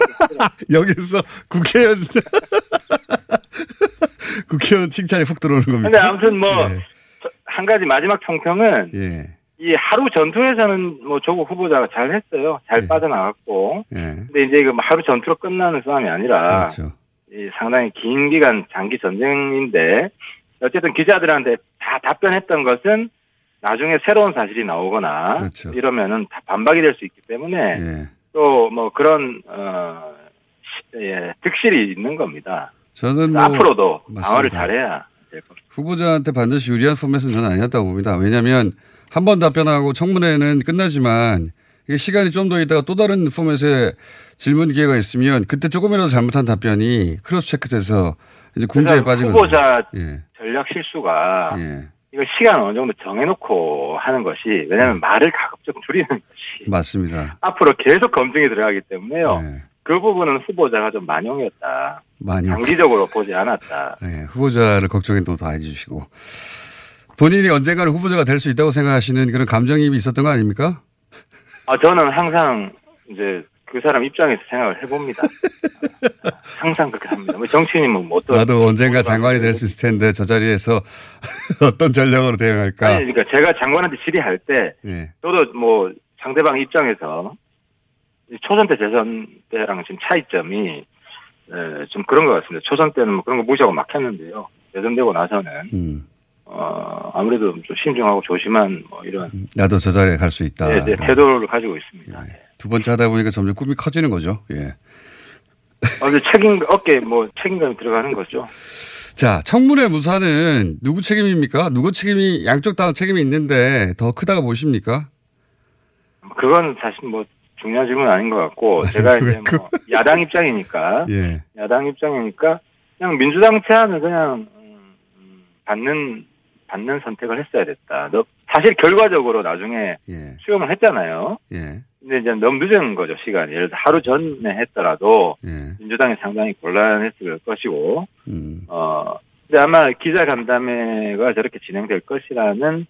*laughs* 여기서 국회의원 *laughs* 국회의원 칭찬이 훅 들어오는 겁니다. 근데 아무튼 뭐 예. 한 가지 마지막 총평은 예. 이 하루 전투에서는 뭐 조국 후보자가 잘 했어요. 잘 빠져나갔고. 예. 근데 이제 이거 뭐 하루 전투로 끝나는 싸움이 아니라 그렇죠. 이 상당히 긴 기간 장기 전쟁인데 어쨌든 기자들한테 다 답변했던 것은 나중에 새로운 사실이 나오거나 그렇죠. 이러면은 다 반박이 될 수 있기 때문에 예. 또뭐 그런 어 시- 예, 득실이 있는 겁니다. 저는 뭐 앞으로도 맞습니다. 방어를 잘해야 될 겁니다. 후보자한테 반드시 유리한 포맷은 저는 아니었다고 봅니다. 왜냐하면 한 번 답변하고 청문회는 끝나지만 이게 시간이 좀 더 있다가 또 다른 포맷의 질문 기회가 있으면 그때 조금이라도 잘못한 답변이 크로스 체크돼서 이제 궁지에 빠지거든요. 후보자 예. 전략 실수가 예. 이거 시간 어느 정도 정해놓고 하는 것이 왜냐하면 말을 가급적 줄이는 것이 맞습니다. 앞으로 계속 검증이 들어가기 때문에요. 네. 그 부분은 후보자가 좀 만용이었다. 많이 장기적으로 보지 않았다. 네, 후보자를 걱정해 또 다 해주시고 본인이 언젠가는 후보자가 될 수 있다고 생각하시는 그런 감정입이 있었던 거 아닙니까? 아, 저는 항상 이제 그 사람 입장에서 생각을 해봅니다. *laughs* 항상 그렇게 합니다. 뭐 정치인이면 뭐 어떤 나도 언젠가 장관이 될 수 있을 텐데 저 자리에서 *laughs* 어떤 전략으로 대응할까? 아니, 그러니까 제가 장관한테 질의할 때 예. 저도 뭐 상대방 입장에서 이 초선 때 재선 때랑 지금 차이점이 에, 좀 그런 것 같습니다. 초선 때는 뭐 그런 거 무시하고 막 했는데요. 재선되고 나서는 음, 어, 아무래도 좀 신중하고 조심한 뭐 이런 나도 저 자리에 갈 수 있다. 네, 네, 태도를 가지고 있습니다. 두 번째 하다 보니까 점점 꿈이 커지는 거죠. 예. 어, 근데 책임 어깨 뭐 책임감이 들어가는 거죠. 자, 청문회 무사는 누구 책임입니까? 누구 책임이 양쪽 다 책임이 있는데 더 크다고 보십니까? 그건 사실 뭐 중요한 질문은 아닌 것 같고 제가 이제 뭐 야당 입장이니까 *laughs* 예. 야당 입장이니까 그냥 민주당 제안을 그냥 음, 음, 받는 받는 선택을 했어야 됐다. 너 사실 결과적으로 나중에 예. 수용을 했잖아요. 예. 근데 이제 너무 늦은 거죠 시간이. 예를 들어 하루 전에 했더라도 예. 민주당이 상당히 곤란했을 것이고 음. 어 근데 아마 기자 간담회가 저렇게 진행될 것이라는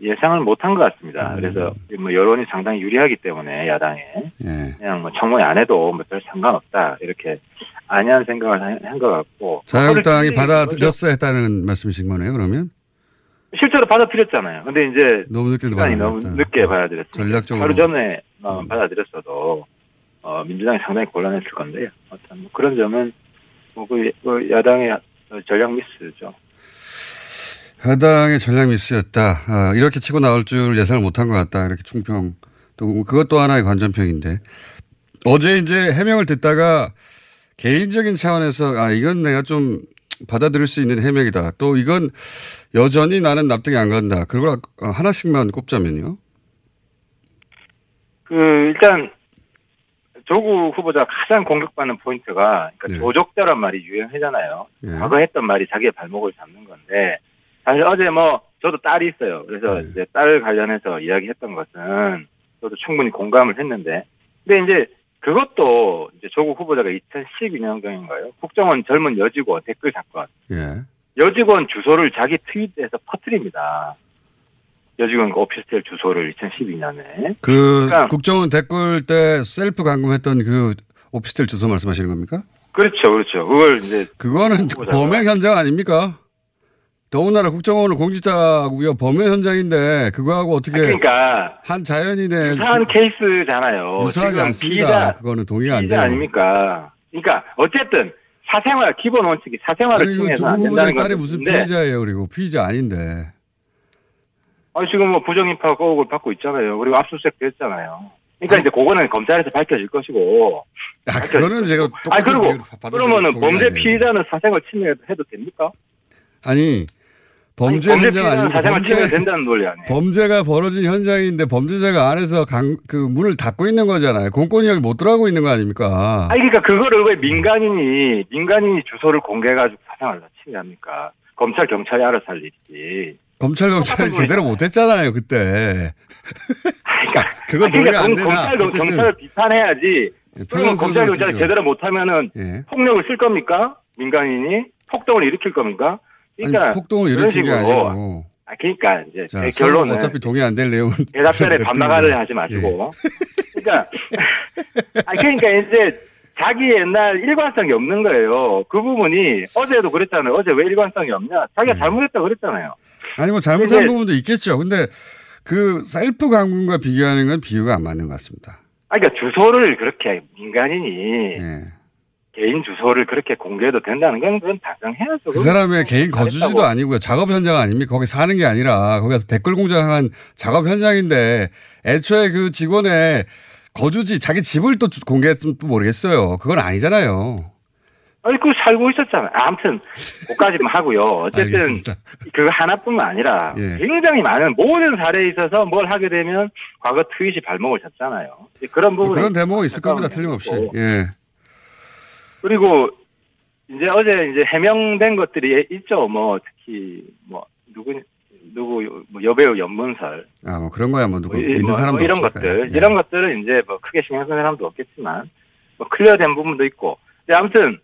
예상을 못한 것 같습니다. 음. 그래서 뭐 여론이 상당히 유리하기 때문에 야당에 예. 그냥 뭐 청문회 안 해도 뭐 별 상관없다 이렇게 안이한 생각을 한 것 같고 자유한국당이 받아들였어야 했다는 말씀이신 거네요, 그러면? 실제로 받아들였잖아요. 근데 이제 너무 늦게 시간이 너무. 늦게 받아들였습니다. 전략적으로. 음. 하루 전에 어, 받아들였어도 어, 민주당이 상당히 곤란했을 건데요. 어떤 뭐 그런 점은 뭐 그, 그 야당의 전략 미스죠. 여당의 전략 미스였다. 아, 이렇게 치고 나올 줄 예상을 못한 것 같다. 이렇게 충평. 또 그것도 하나의 관전평인데 어제 이제 해명을 듣다가 개인적인 차원에서 아 이건 내가 좀 받아들일 수 있는 해명이다. 또 이건 여전히 나는 납득이 안 간다. 그걸 하나씩만 꼽자면요. 그 일단 조국 후보자 가장 공격받는 포인트가 그러니까 네. 조족자란 말이 유행하잖아요. 예. 과거 했던 말이 자기의 발목을 잡는 건데 사실 어제 뭐 저도 딸이 있어요. 그래서 네. 이제 딸 관련해서 이야기했던 것은 저도 충분히 공감을 했는데 근데 이제 그것도 이제 조국 후보자가 2012년경인가요? 국정원 젊은 여직원 댓글 사건 예. 여직원 주소를 자기 트윗에서 퍼뜨립니다. 여직원 오피스텔 주소를 2012년에 그 그러니까- 국정원 댓글 때 셀프 감금했던 그 오피스텔 주소 말씀하시는 겁니까? 그렇죠, 그렇죠. 그걸 이제 그거는 범행 현장 아닙니까? 더군다나 국정원은 공직자고요. 범행 현장인데 그거하고 어떻게 그러니까 한 자연인의 유사한 케이스잖아요. 유사하지 않습니다. 피의자, 그거는 동의가 안 돼요. 아닙니까? 그러니까 어쨌든 사생활 기본 원칙이 사생활을 침해해서 안 된다는 딸이 건데. 무슨 피해자예요. 그리고 피의자 아닌데. 아, 지금 뭐 부정입학 의혹을 받고 있잖아요. 그리고 압수수색도 했잖아요. 그러니까 이제 그거는 검찰에서 밝혀질 것이고. 아, 그거는 제가 똑같은 그리고 비유로 받아들이는 그러면은 범죄. 피의자는 사생활 침해해도 됩니까? 아니 범죄 아니, 현장 아닙니까? 사생활 범죄 된다는 논리 아니에요? 범죄가 벌어진 현장인데 범죄자가 안에서 강, 그 문을 닫고 있는 거잖아요. 공권이 여기 못 들어가고 있는 거 아닙니까? 아니 그러니까 그거를 왜 민간인이 민간인이 주소를 공개해가지고 사생활을 다 침해합니까? 검찰 경찰이 알아서 할 일이지. 검찰 경찰이 제대로 못했잖아요 그때. 그건 아니, 동의가 안 그러니까 되나? 검찰 어쨌든 경찰을 비판해야지. 그러면 평행선으로 검찰 경찰이. 제대로 못하면은 예. 폭력을 쓸 겁니까? 민간인이 폭동을 일으킬 겁니까? 그러니까 아니, 폭동을 일으킨 게. 아니고. 아, 그러니까 이제 자, 결론은 어차피 동의 안 될 내용은 *laughs* 대답변에. 반박을 하지 마시고. 그러니까 *laughs* 아 그러니까 이제 자기 옛날 일관성이 없는 거예요. 그 부분이 어제도 그랬잖아요. 어제 왜 일관성이 없냐? 자기가 네. 잘못했다 그랬잖아요. 아니 뭐 잘못한 근데- 부분도 있겠죠. 근데 그 셀프 강군과 비교하는 건 비유가 안 맞는 것 같습니다. 아 그러니까 주소를 그렇게 민간인이 예. 개인 주소를 그렇게 공개해도 된다는 건 그건 당장해야죠. 그 사람의 개인 거주지도 잘했다고. 아니고요. 작업 현장 아닙니까? 거기 사는 게 아니라 거기 가서 댓글 공장한 작업 현장인데 애초에 그 직원의 거주지 자기 집을 또 공개했으면 또 모르겠어요. 그건 아니잖아요. 아니 그 살고 있었잖아요. 아무튼 그까지만 하고요. *laughs* 어쨌든 알겠습니다. 그 하나뿐만 아니라 예. 굉장히 많은 모든 사례에 있어서 뭘 하게 되면 과거 트윗이 발목을 잡잖아요. 그런 부분 뭐 그런 대목이 있을 겁니다. 틀림없이. 예. 그리고 이제 어제 이제 해명된 것들이 있죠. 뭐 특히 뭐 누구 뭐 여배우 연문설 아, 뭐 그런 거야 뭐 누구 뭐, 이- 믿는 뭐, 사람도 뭐 이런 없으니까요. 것들 예. 이런 것들은 이제 뭐 크게 신경 쓰는 사람도 없겠지만 뭐 클리어된 부분도 있고 근데 아무튼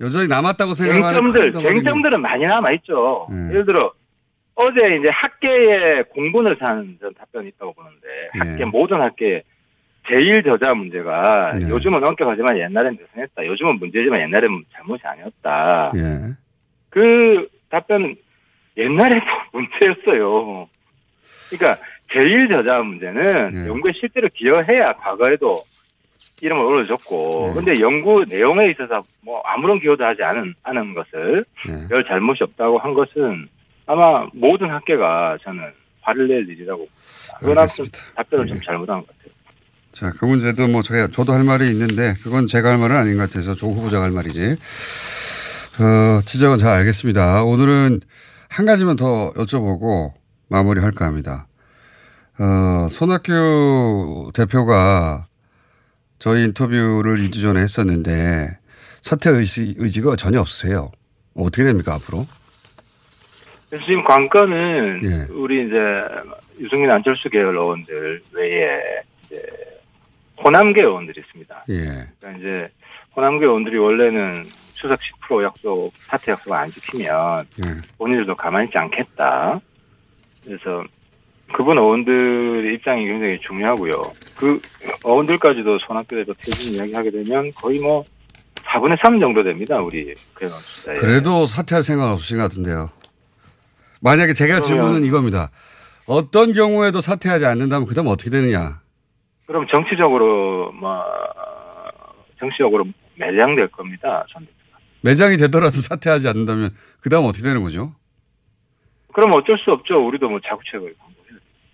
여전히 남았다고 생각하는 쟁점들 쟁점들은 많이 남아 있죠. 예. 예를 들어 어제 이제 학계의 공분을 사는 전 답변이 있다고 보는데 학계 예. 모든 학계 제일 저자 문제가 예. 요즘은 엄격하지만 옛날엔 대성했다. 요즘은 문제지만 옛날엔 잘못이 아니었다. 예. 그 답변은 옛날에도 *laughs* 문제였어요. 그러니까 제일 저자 문제는 예. 연구에 실제로 기여해야 과거에도 이름을 올려줬고, 예. 근데 연구 내용에 있어서 뭐 아무런 기여도 하지 않은, 않은 것을 예. 별 잘못이 없다고 한 것은 아마 모든 학계가 저는 화를 낼 일이라고 봅니다. 그건 답변을 좀 잘못한 것 같아요. 자, 그 문제도 뭐 제가 저도 할 말이 있는데 그건 제가 할 말은 아닌 것 같아서 조 후보자가 할 말이지. 어, 지적은 잘 알겠습니다. 오늘은 한 가지만 더 여쭤보고 마무리할까 합니다. 어, 손학규 대표가 저희 인터뷰를 2주 전에 했었는데 사퇴 의지, 의지가 전혀 없으세요. 어떻게 됩니까, 앞으로? 지금 관건은 예. 우리 이제 유승민 안철수 계열 의원들 외에 이제 호남계 의원들이 있습니다. 예. 그러니까 이제 호남계 의원들이 원래는 추석 10% 약속, 사퇴 약속 안 지키면 예. 본인들도 가만히 있지 않겠다. 그래서 그분 의원들의 입장이 굉장히 중요하고요. 그 의원들까지도 손학규 대표 퇴진 이야기하게 되면 거의 뭐 4분의 3 정도 됩니다. 우리. 그래도 사퇴할 생각 없으신 것 같은데요. 만약에 제가 질문은 이겁니다. 어떤 경우에도 사퇴하지 않는다면 그 다음 어떻게 되느냐. 그럼 정치적으로 뭐 정치적으로 매장될 겁니다. 전. 매장이 되더라도 *laughs* 사퇴하지 않는다면 그 다음 어떻게 되는 거죠? 그럼 어쩔 수 없죠. 우리도 뭐 자구책을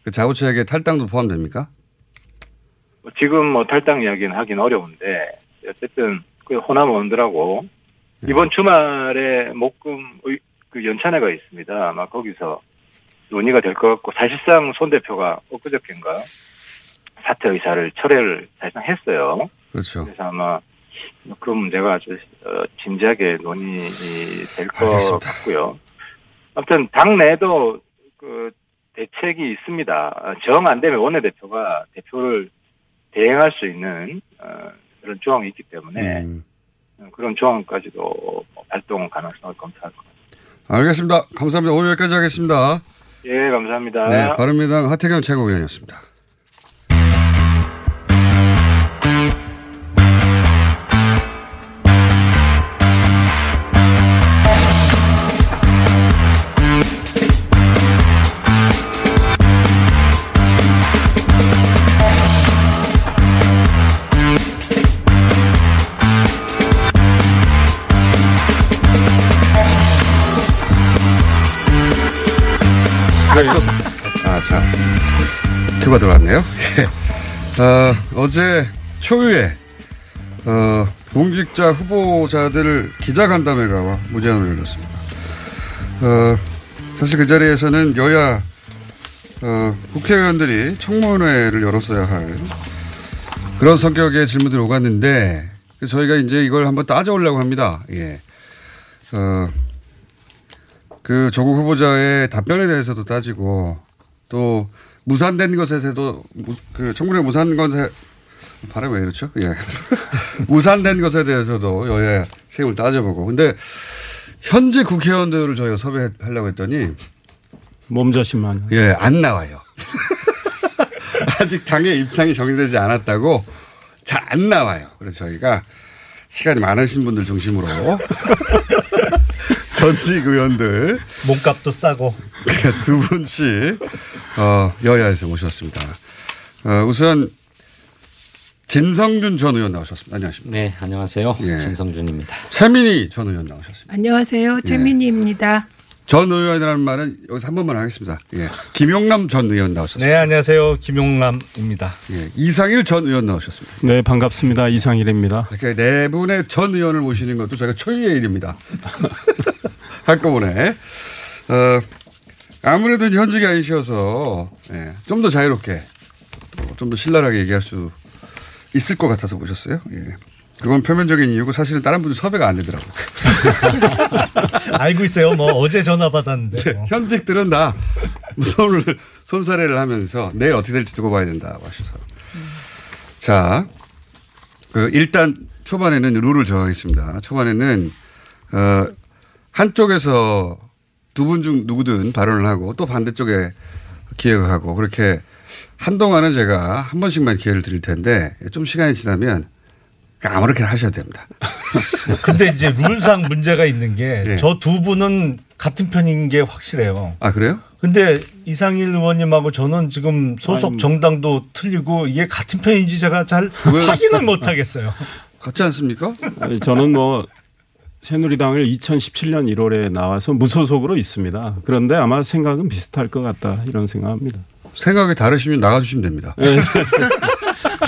그 자구책에 탈당도 포함됩니까? 뭐 지금 뭐 탈당 이야기는 하긴 어려운데 어쨌든 그 호남 의원들하고 네. 이번 주말에 목금 의- 그 연찬회가 있습니다. 아마 거기서 논의가 될 것 같고 사실상 손 대표가 엊그저께인가 사퇴 의사를 철회를 사실상 했어요. 그렇죠. 그래서 아마 그 문제가 아주 어, 진지하게 논의될 것. 같고요. 아무튼 당내도 그 대책이 있습니다. 정 안 되면 원내대표가 대표를 대행할 수 있는 어, 그런 조항이 있기 때문에 음. 어, 그런 조항까지도 뭐 발동 가능성을 검토할 것 같습니다. 알겠습니다. 감사합니다. 오늘 여기까지 하겠습니다. 예, 감사합니다. 네, 바른미래당 하태경 최고위원이었습니다. 큐가 들어왔네요. 예. 어, 어제 초유에, 어, 공직자 후보자들 기자간담회가 무제한으로 열렸습니다. 어, 사실 그 자리에서는 여야, 어, 국회의원들이 청문회를 열었어야 할 그런 성격의 질문들이 오갔는데, 저희가 이제 이걸 한번 따져오려고 합니다. 예. 어, 그 조국 후보자의 답변에 대해서도 따지고 또 무산된 것에 대해서도 무- 그 청문회 무산 것에 발음 왜 이렇죠? 예. *laughs* 무산된 것에 대해서도 여야 세임을 따져보고 근데 현재 국회의원들을 저희가 섭외하려고 했더니 몸자신만. 예, 안 나와요. *laughs* 아직 당의 입장이 정리되지 않았다고 잘 안 나와요. 그래서 저희가 시간이 많으신 분들 중심으로 *laughs* 전직 의원들 몸값도 싸고 두 분씩 어, 여야에서 모셨습니다. 어, 우선 진성준 전 의원 나오셨습니다. 안녕하십니까? 네, 안녕하세요. 예. 진성준입니다. 최민희 전 의원 나오셨습니다. 안녕하세요. 최민희입니다. 전 의원이라는 말은 여기서 한 번만 하겠습니다. 예. 김용남 전 의원 나오셨습니다. 네, 안녕하세요. 김용남입니다. 예. 이상일 전 의원 나오셨습니다. 네, 반갑습니다. 이상일입니다. 이렇게 네 분의 전 의원을 모시는 것도 저희가 초유의 일입니다. *laughs* 한꺼번에. 어, 아무래도 현직이 아니셔서 예, 좀더 자유롭게 좀 더 신랄하게 얘기할 수 있을 것 같아서 모셨어요. 예. 그건 표면적인 이유고 사실은 다른 분들 섭외가 안 되더라고요. *laughs* 알고 있어요. 뭐 어제 전화 받았는데. 뭐. 현직들은 다 무서움을 손사래를 하면서 내일 어떻게 될지 두고 봐야 된다고 하셔서. 자, 그 일단 초반에는 룰을 정하겠습니다. 초반에는 어 한쪽에서 두 분 중 누구든 발언을 하고 또 반대쪽에 기획을 하고 그렇게 한동안은 제가 한 번씩만 기회를 드릴 텐데 좀 시간이 지나면 아무렇게나 하셔도 됩니다. *laughs* 근데 이제 룰상 문제가 있는 게 저두 분은 같은 편인 게 확실해요. 아 그래요? 근데 이상일 의원님하고 저는 지금 소속 아니, 정당도 틀리고 이게 같은 편인지 제가 잘 왜? 확인을 못 하겠어요. 같지 않습니까? 아니, 저는 뭐 새누리당을 2017년 1월에 나와서 무소속으로 있습니다. 그런데 아마 생각은 비슷할 것 같다 이런 생각합니다. 생각이 다르시면 나가주시면 됩니다. *laughs*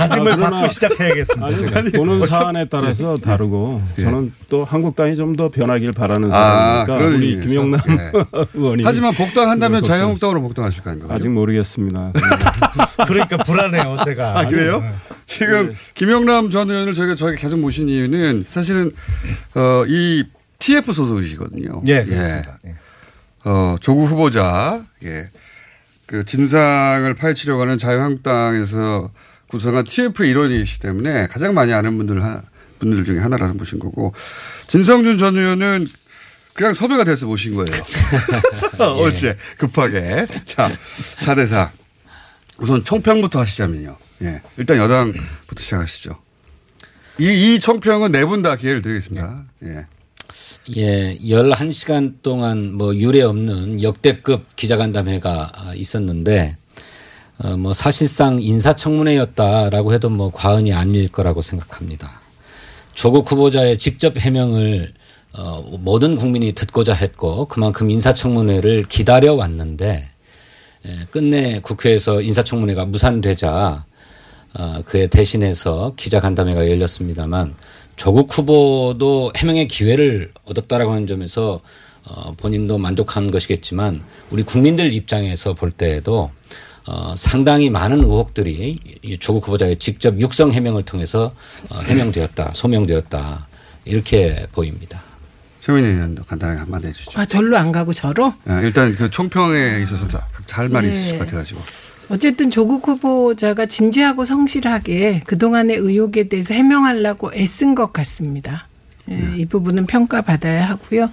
다짐을 아, 그러나- 받고 시작해야겠습니다. 아니, 제가. 보는 사안에 따라서 다르고 예. 저는 또 한국당이 좀 더 변하길 바라는 아, 사람이니까 우리 의미에서. 김용남 예. *laughs* 의원이 하지만 복당한다면 자유한국당으로 복당하실 거 아닙니까? 아직 모르겠습니다. *laughs* 그러니까 불안해요, 제가. 아, 그래요? 지금 김영남 전 의원을 저희가 저희 계속 모신 이유는 사실은 어, 이 TF 소속이시거든요. 예, 그렇습니다. 예. 어, 조국 후보자, 예. 그 진상을 파헤치려고 하는 자유한국당에서 구성한 TF 일원이시기 때문에 가장 많이 아는 분들, 하- 분들 중에 하나라서 모신 거고 진성준 전 의원은 그냥 섭외가 돼서 모신 거예요. *laughs* 어제 급하게. 자, 4대4. 우선 총평부터 하시자면요. 예. 일단 여당부터 시작하시죠. 이, 이 총평은 네 분 다 기회를 드리겠습니다. 예. 예, 11시간 동안 뭐 유례 없는 역대급 기자간담회가 아, 있었는데 어, 뭐 사실상 인사청문회였다라고 해도 뭐 과언이 아닐 거라고 생각합니다. 조국 후보자의 직접 해명을 어, 모든 국민이 듣고자 했고 그만큼 인사청문회를 기다려 왔는데 예, 끝내 국회에서 인사청문회가 무산되자 어, 그에 대신해서 기자간담회가 열렸습니다만 조국 후보도 해명의 기회를 얻었다라고 하는 점에서 어, 본인도 만족한 것이겠지만 우리 국민들 입장에서 볼 때에도 어, 상당히 많은 의혹들이 이 조국 후보자의 직접 육성 해명을 통해서 어, 해명되었다, 소명되었다 이렇게 보입니다. 최민희 의원도 간단하게 한마디 해주시죠. 아, 절로 안 가고 저로? 예, 일단 그 총평에 있어서 다- 할 말이 예. 있을 것 같아가지고. 어쨌든 조국 후보자가 진지하고 성실하게 그동안의 의혹에 대해서 해명하려고 애쓴 것 같습니다. 예, 이 부분은 평가받아야 하고요.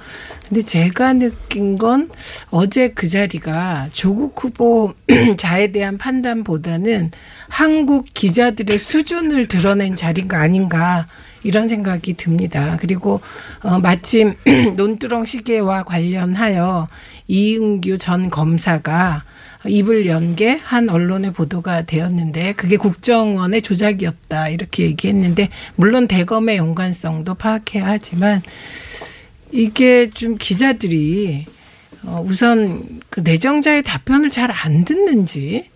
근데 제가 느낀 건 어제 그 자리가 조국 후보 자에 *clears throat* 대한 판단보다는 한국 기자들의 수준을 드러낸 자리가 아닌가 이런 생각이 듭니다. 그리고 어, 마침 *clears throat* 논두렁 시계와 관련하여 이은규 전 검사가 입을 연 게 한 언론의 보도가 되었는데 그게 국정원의 조작이었다 이렇게 얘기했는데 물론 대검의 연관성도 파악해야 하지만 이게 좀 기자들이 어, 우선 그 내정자의 답변을 잘 안 듣는지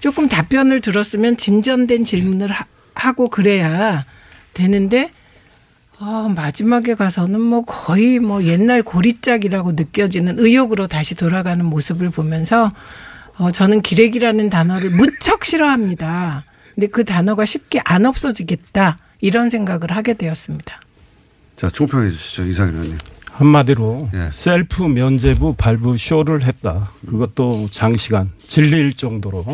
조금 답변을 들었으면 진전된 질문을 하, 하고 그래야 되는데 어, 마지막에 가서는 뭐 거의 뭐 옛날 고리짝이라고 느껴지는 의욕으로 다시 돌아가는 모습을 보면서 어, 저는 기레기라는 단어를 무척 싫어합니다. 근데 그 단어가 쉽게 안 없어지겠다 이런 생각을 하게 되었습니다. 자, 총평해 주시죠. 이상일 의원님. 한마디로 예. 셀프 면제부 발부 쇼를 했다. 그것도 장시간 질릴 정도로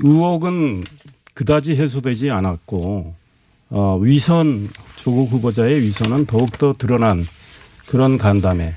의혹은 그다지 해소되지 않았고 어, 위선 조국 후보자의 위선은 더욱더 드러난 그런 간담회.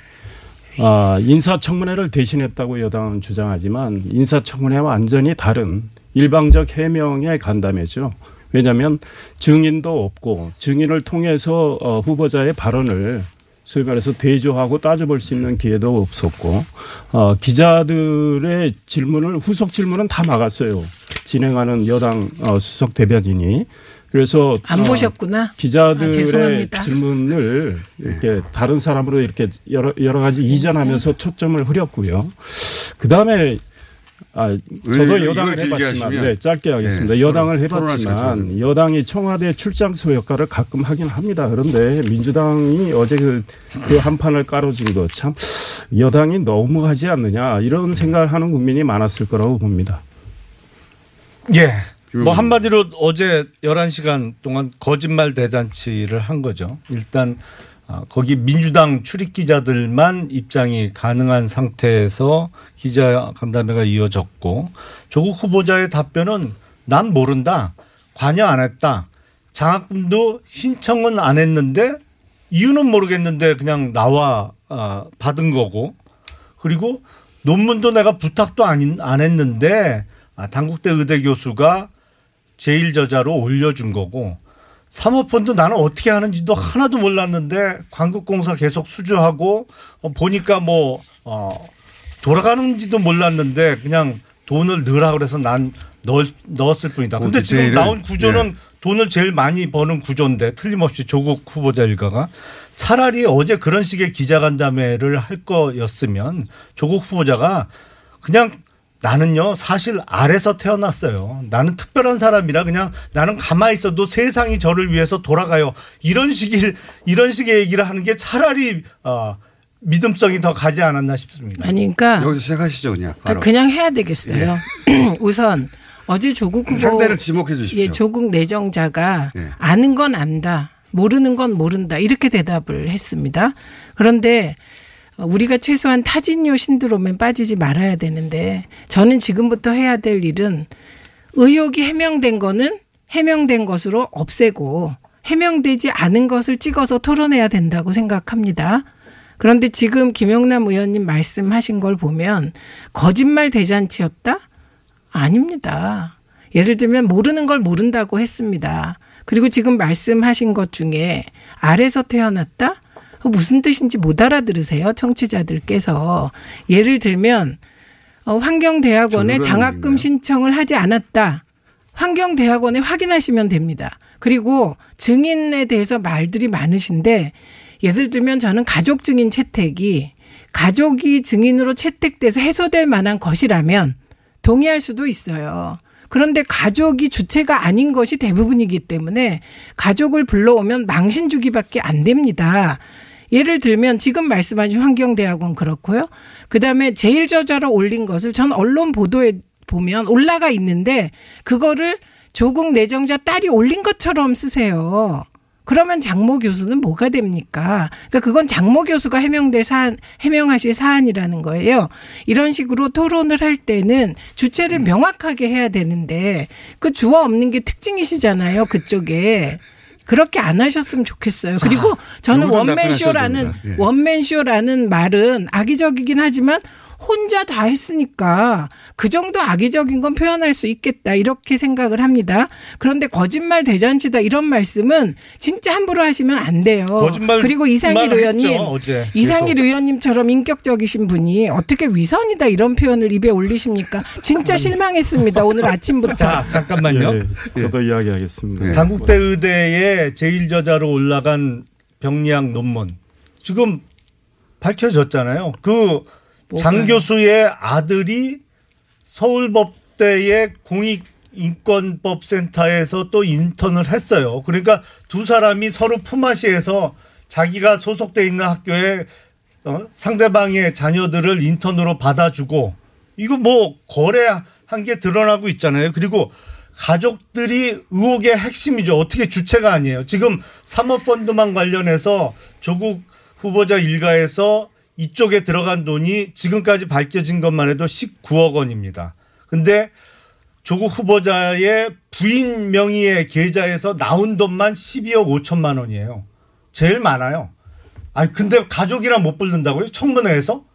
아, 인사청문회를 대신했다고 여당은 주장하지만 인사청문회와 완전히 다른 일방적 해명의 간담회죠. 왜냐하면 증인도 없고 증인을 통해서 어, 후보자의 발언을 소위 말해서 대조하고 따져볼 수 있는 기회도 없었고 어, 기자들의 질문을 후속 질문은 다 막았어요. 진행하는 여당 어, 수석 대변인이 그래서 안 어, 보셨구나. 아, 기자들의 죄송합니다. 질문을 *laughs* 이렇게 다른 사람으로 이렇게 여러 여러 가지 이전하면서 초점을 흐렸고요. 그 다음에 아, 저도 여당을 해봤지만, 네, 짧게 하겠습니다. 네, 여당을 해봤지만, 여당이 청와대 출장소 역할을 가끔 하긴 합니다. 그런데 민주당이 어제 그, 그 한판을 깔아준 거 참, 여당이 너무하지 않느냐, 이런 생각을 하는 국민이 많았을 거라고 봅니다. 예. 뭐 한마디로 어제 11시간 동안 거짓말 대잔치를 한 거죠. 일단 아, 거기 민주당 출입 기자들만 입장이 가능한 상태에서 기자 간담회가 이어졌고 조국 후보자의 답변은 난 모른다. 관여 안 했다. 장학금도 신청은 안 했는데 이유는 모르겠는데 그냥 나와 아, 받은 거고 그리고 논문도 내가 부탁도 안, 안 했는데 아, 당국대 의대 교수가 제일 저자로 올려준 거고 사모펀드 나는 어떻게 하는지도 하나도 몰랐는데 광국공사 계속 수주하고 어, 보니까 뭐 어, 돌아가는지도 몰랐는데 그냥 돈을 넣으라 그래서 난 넣, 넣었을 뿐이다. 근데 지금 나온 구조는 예. 돈을 제일 많이 버는 구조인데 틀림없이 조국 후보자 일가가 차라리 어제 그런 식의 기자간담회를 할 거였으면 조국 후보자가 그냥 나는요 사실 아래서 태어났어요. 나는 특별한 사람이라 그냥 나는 가만히 있어도 세상이 저를 위해서 돌아가요. 이런 식의 이런 식의 얘기를 하는 게 차라리 어, 믿음성이 더 가지 않았나 싶습니다. 아니, 그러니까 여기서 시작하시죠 그냥. 바로. 그냥 해야 되겠어요. *clears throat* 우선 어제 조국 후보 상대를 지목해 주십시오. 예, 조국 내정자가 예. 아는 건 안다. 모르는 건 모른다. 이렇게 대답을 했습니다. 그런데 우리가 최소한 타진요 신드롬에 빠지지 말아야 되는데 저는 지금부터 해야 될 일은 의혹이 해명된 거는 해명된 것으로 없애고 해명되지 않은 것을 찍어서 토론해야 된다고 생각합니다. 그런데 지금 김영남 의원님 말씀하신 걸 보면 거짓말 대잔치였다? 아닙니다. 예를 들면 모르는 걸 모른다고 했습니다. 그리고 지금 말씀하신 것 중에 아래서 태어났다? 그 무슨 뜻인지 못 알아들으세요, 청취자들께서. 예를 들면 어, 환경대학원에 장학금 신청을 하지 않았다. 환경대학원에 확인하시면 됩니다. 그리고 증인에 대해서 말들이 많으신데 예를 들면 저는 가족 증인 채택이 가족이 증인으로 채택돼서 해소될 만한 것이라면 동의할 수도 있어요. 그런데 가족이 주체가 아닌 것이 대부분이기 때문에 가족을 불러오면 망신 주기밖에 안 됩니다. 예를 들면 지금 말씀하신 환경대학원 그렇고요. 그다음에 제일 저자로 올린 것을 전 언론 보도에 보면 올라가 있는데 그거를 조국 내정자 딸이 올린 것처럼 쓰세요. 그러면 장모 교수는 뭐가 됩니까? 그러니까 그건 장모 교수가 해명될 사안, 해명하실 사안이라는 거예요. 이런 식으로 토론을 할 때는 주체를 명확하게 해야 되는데 그 주어 없는 게 특징이시잖아요. 그쪽에. 그렇게 안 하셨으면 좋겠어요. 그리고 저는 원맨쇼라는. 예. 원맨쇼라는 말은 악의적이긴 하지만 혼자 다 했으니까 그 정도 악의적인 건 표현할 수 있겠다 이렇게 생각을 합니다. 그런데 거짓말 대잔치다 이런 말씀은 진짜 함부로 하시면 안 돼요. 거짓말 그리고 이상일 의원님, 했죠, 어제. 이상일 의원님처럼 인격적이신 분이 어떻게 위선이다 이런 표현을 입에 올리십니까? 진짜 실망했습니다. 오늘 아침부터. 자 잠깐만요. 예, 저도 이야기하겠습니다. 당국대 의대에 제일 저자로 올라간 병리학 논문 지금 밝혀졌잖아요. 그 장 교수의 아들이 서울법대의 공익 인권법 센터에서 또 인턴을 했어요. 그러니까 두 사람이 서로 품앗이해서 자기가 소속돼 있는 학교에 어? 상대방의 자녀들을 인턴으로 받아주고 이거 뭐 거래한 게 드러나고 있잖아요. 그리고 가족들이 의혹의 핵심이죠. 어떻게 주체가 아니에요. 지금 사모펀드만 관련해서 조국 후보자 일가에서 이쪽에 들어간 돈이 지금까지 밝혀진 것만 해도 19억 원입니다. 근데 조국 후보자의 부인 명의의 계좌에서 나온 돈만 12억 5천만 원이에요. 제일 많아요. 아니 근데 가족이랑 못 부른다고요? 청문회에서?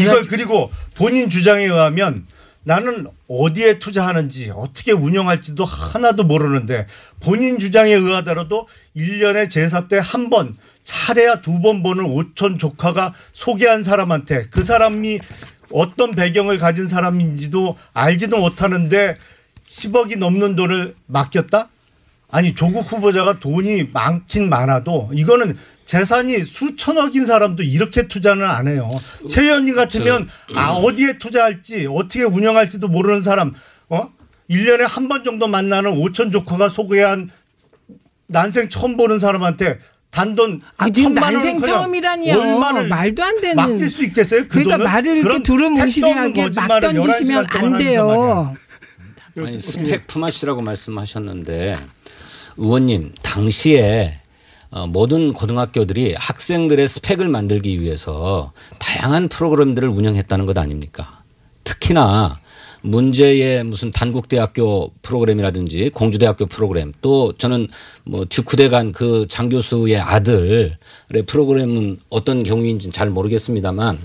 이걸 그리고 본인 주장에 의하면 나는 어디에 투자하는지 어떻게 운영할지도 하나도 모르는데 본인 주장에 의하더라도 1년에 제사 때 한 번 차례야 두 번 보는 오촌 조카가 소개한 사람한테 그 사람이 어떤 배경을 가진 사람인지도 알지도 못하는데 10억이 넘는 돈을 맡겼다? 아니 조국 후보자가 돈이 많긴 많아도 이거는 재산이 수천억인 사람도 이렇게 투자는 안 해요. 최 의원님 같으면 아 어디에 투자할지 어떻게 운영할지도 모르는 사람 어? 1년에 한 번 정도 만나는 오천 조카가 소개한 난생 처음 보는 사람한테 단돈 아, 지금 천만 난생 처음이라니요. 얼마를 말도 안 되는. 맡길 수 있겠어요? 그 그러니까 돈을? 말을 이렇게 두루뭉실하게 막 던지시면 11시간 동안 안 돼요. 아니 스펙 품앗이라고 말씀하셨는데 의원님 당시에 어, 모든 고등학교들이 학생들의 스펙을 만들기 위해서 다양한 프로그램들을 운영했다는 것 아닙니까? 특히나 문제의 무슨 단국대학교 프로그램이라든지 공주대학교 프로그램 또 저는 뭐 듀크대 간 그 장 교수의 아들의 프로그램은 어떤 경우인지는 잘 모르겠습니다만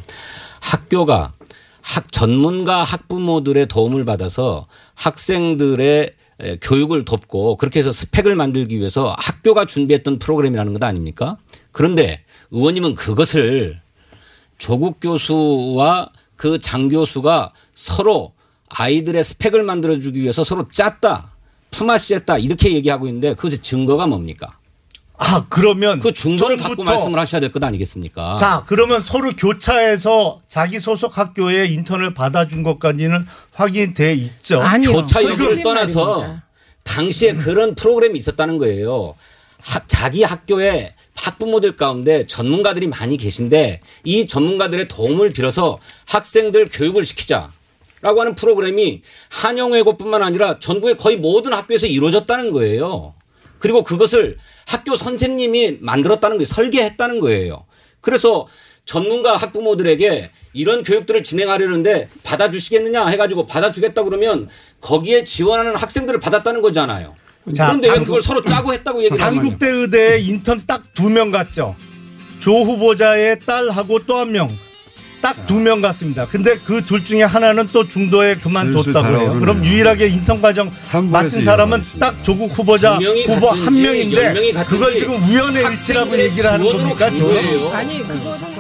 학교가 학 전문가 학부모들의 도움을 받아서 학생들의 에, 교육을 돕고 그렇게 해서 스펙을 만들기 위해서 학교가 준비했던 프로그램이라는 것 아닙니까? 그런데 의원님은 그것을 조국 교수와 그 장 교수가 서로 아이들의 스펙을 만들어주기 위해서 서로 짰다, 품앗이했다 이렇게 얘기하고 있는데 그것의 증거가 뭡니까? 아 그러면 그 증거를 갖고 말씀을 하셔야 될 것 아니겠습니까? 자, 그러면 서로 교차해서 자기 소속 학교에 인턴을 받아준 것까지는 확인돼 있죠. 교차 여부를 떠나서 당시에 그런 프로그램이 있었다는 거예요. 학- 자기 학교에 학부모들 가운데 전문가들이 많이 계신데 이 전문가들의 도움을 빌어서 학생들 교육을 시키자. 라고 하는 프로그램이 한영외고뿐만 아니라 전국의 거의 모든 학교에서 이루어졌다는 거예요. 그리고 그것을 학교 선생님이 만들었다는 거예요. 설계했다는 거예요. 그래서 전문가 학부모들에게 이런 교육들을 진행하려는데 받아주시겠느냐 해가지고 받아주겠다 그러면 거기에 지원하는 학생들을 받았다는 거잖아요. 그런데 왜 그걸 서로 짜고 했다고 얘기를 하냐. 단국대 의대에 인턴 딱 두 명 갔죠. 조 후보자의 딸하고 또 한 명. 딱 두 명 갔습니다. 근데 그 둘 중에 하나는 또 중도에 그만뒀다고 해요. 그럼 유일하게 인턴 과정 마친 사람은 딱 조국 후보자 후보 한 명인데 그걸 지금 우연의 일치라고 얘기를 하는 겁니까? 간 지금? 아니 그거를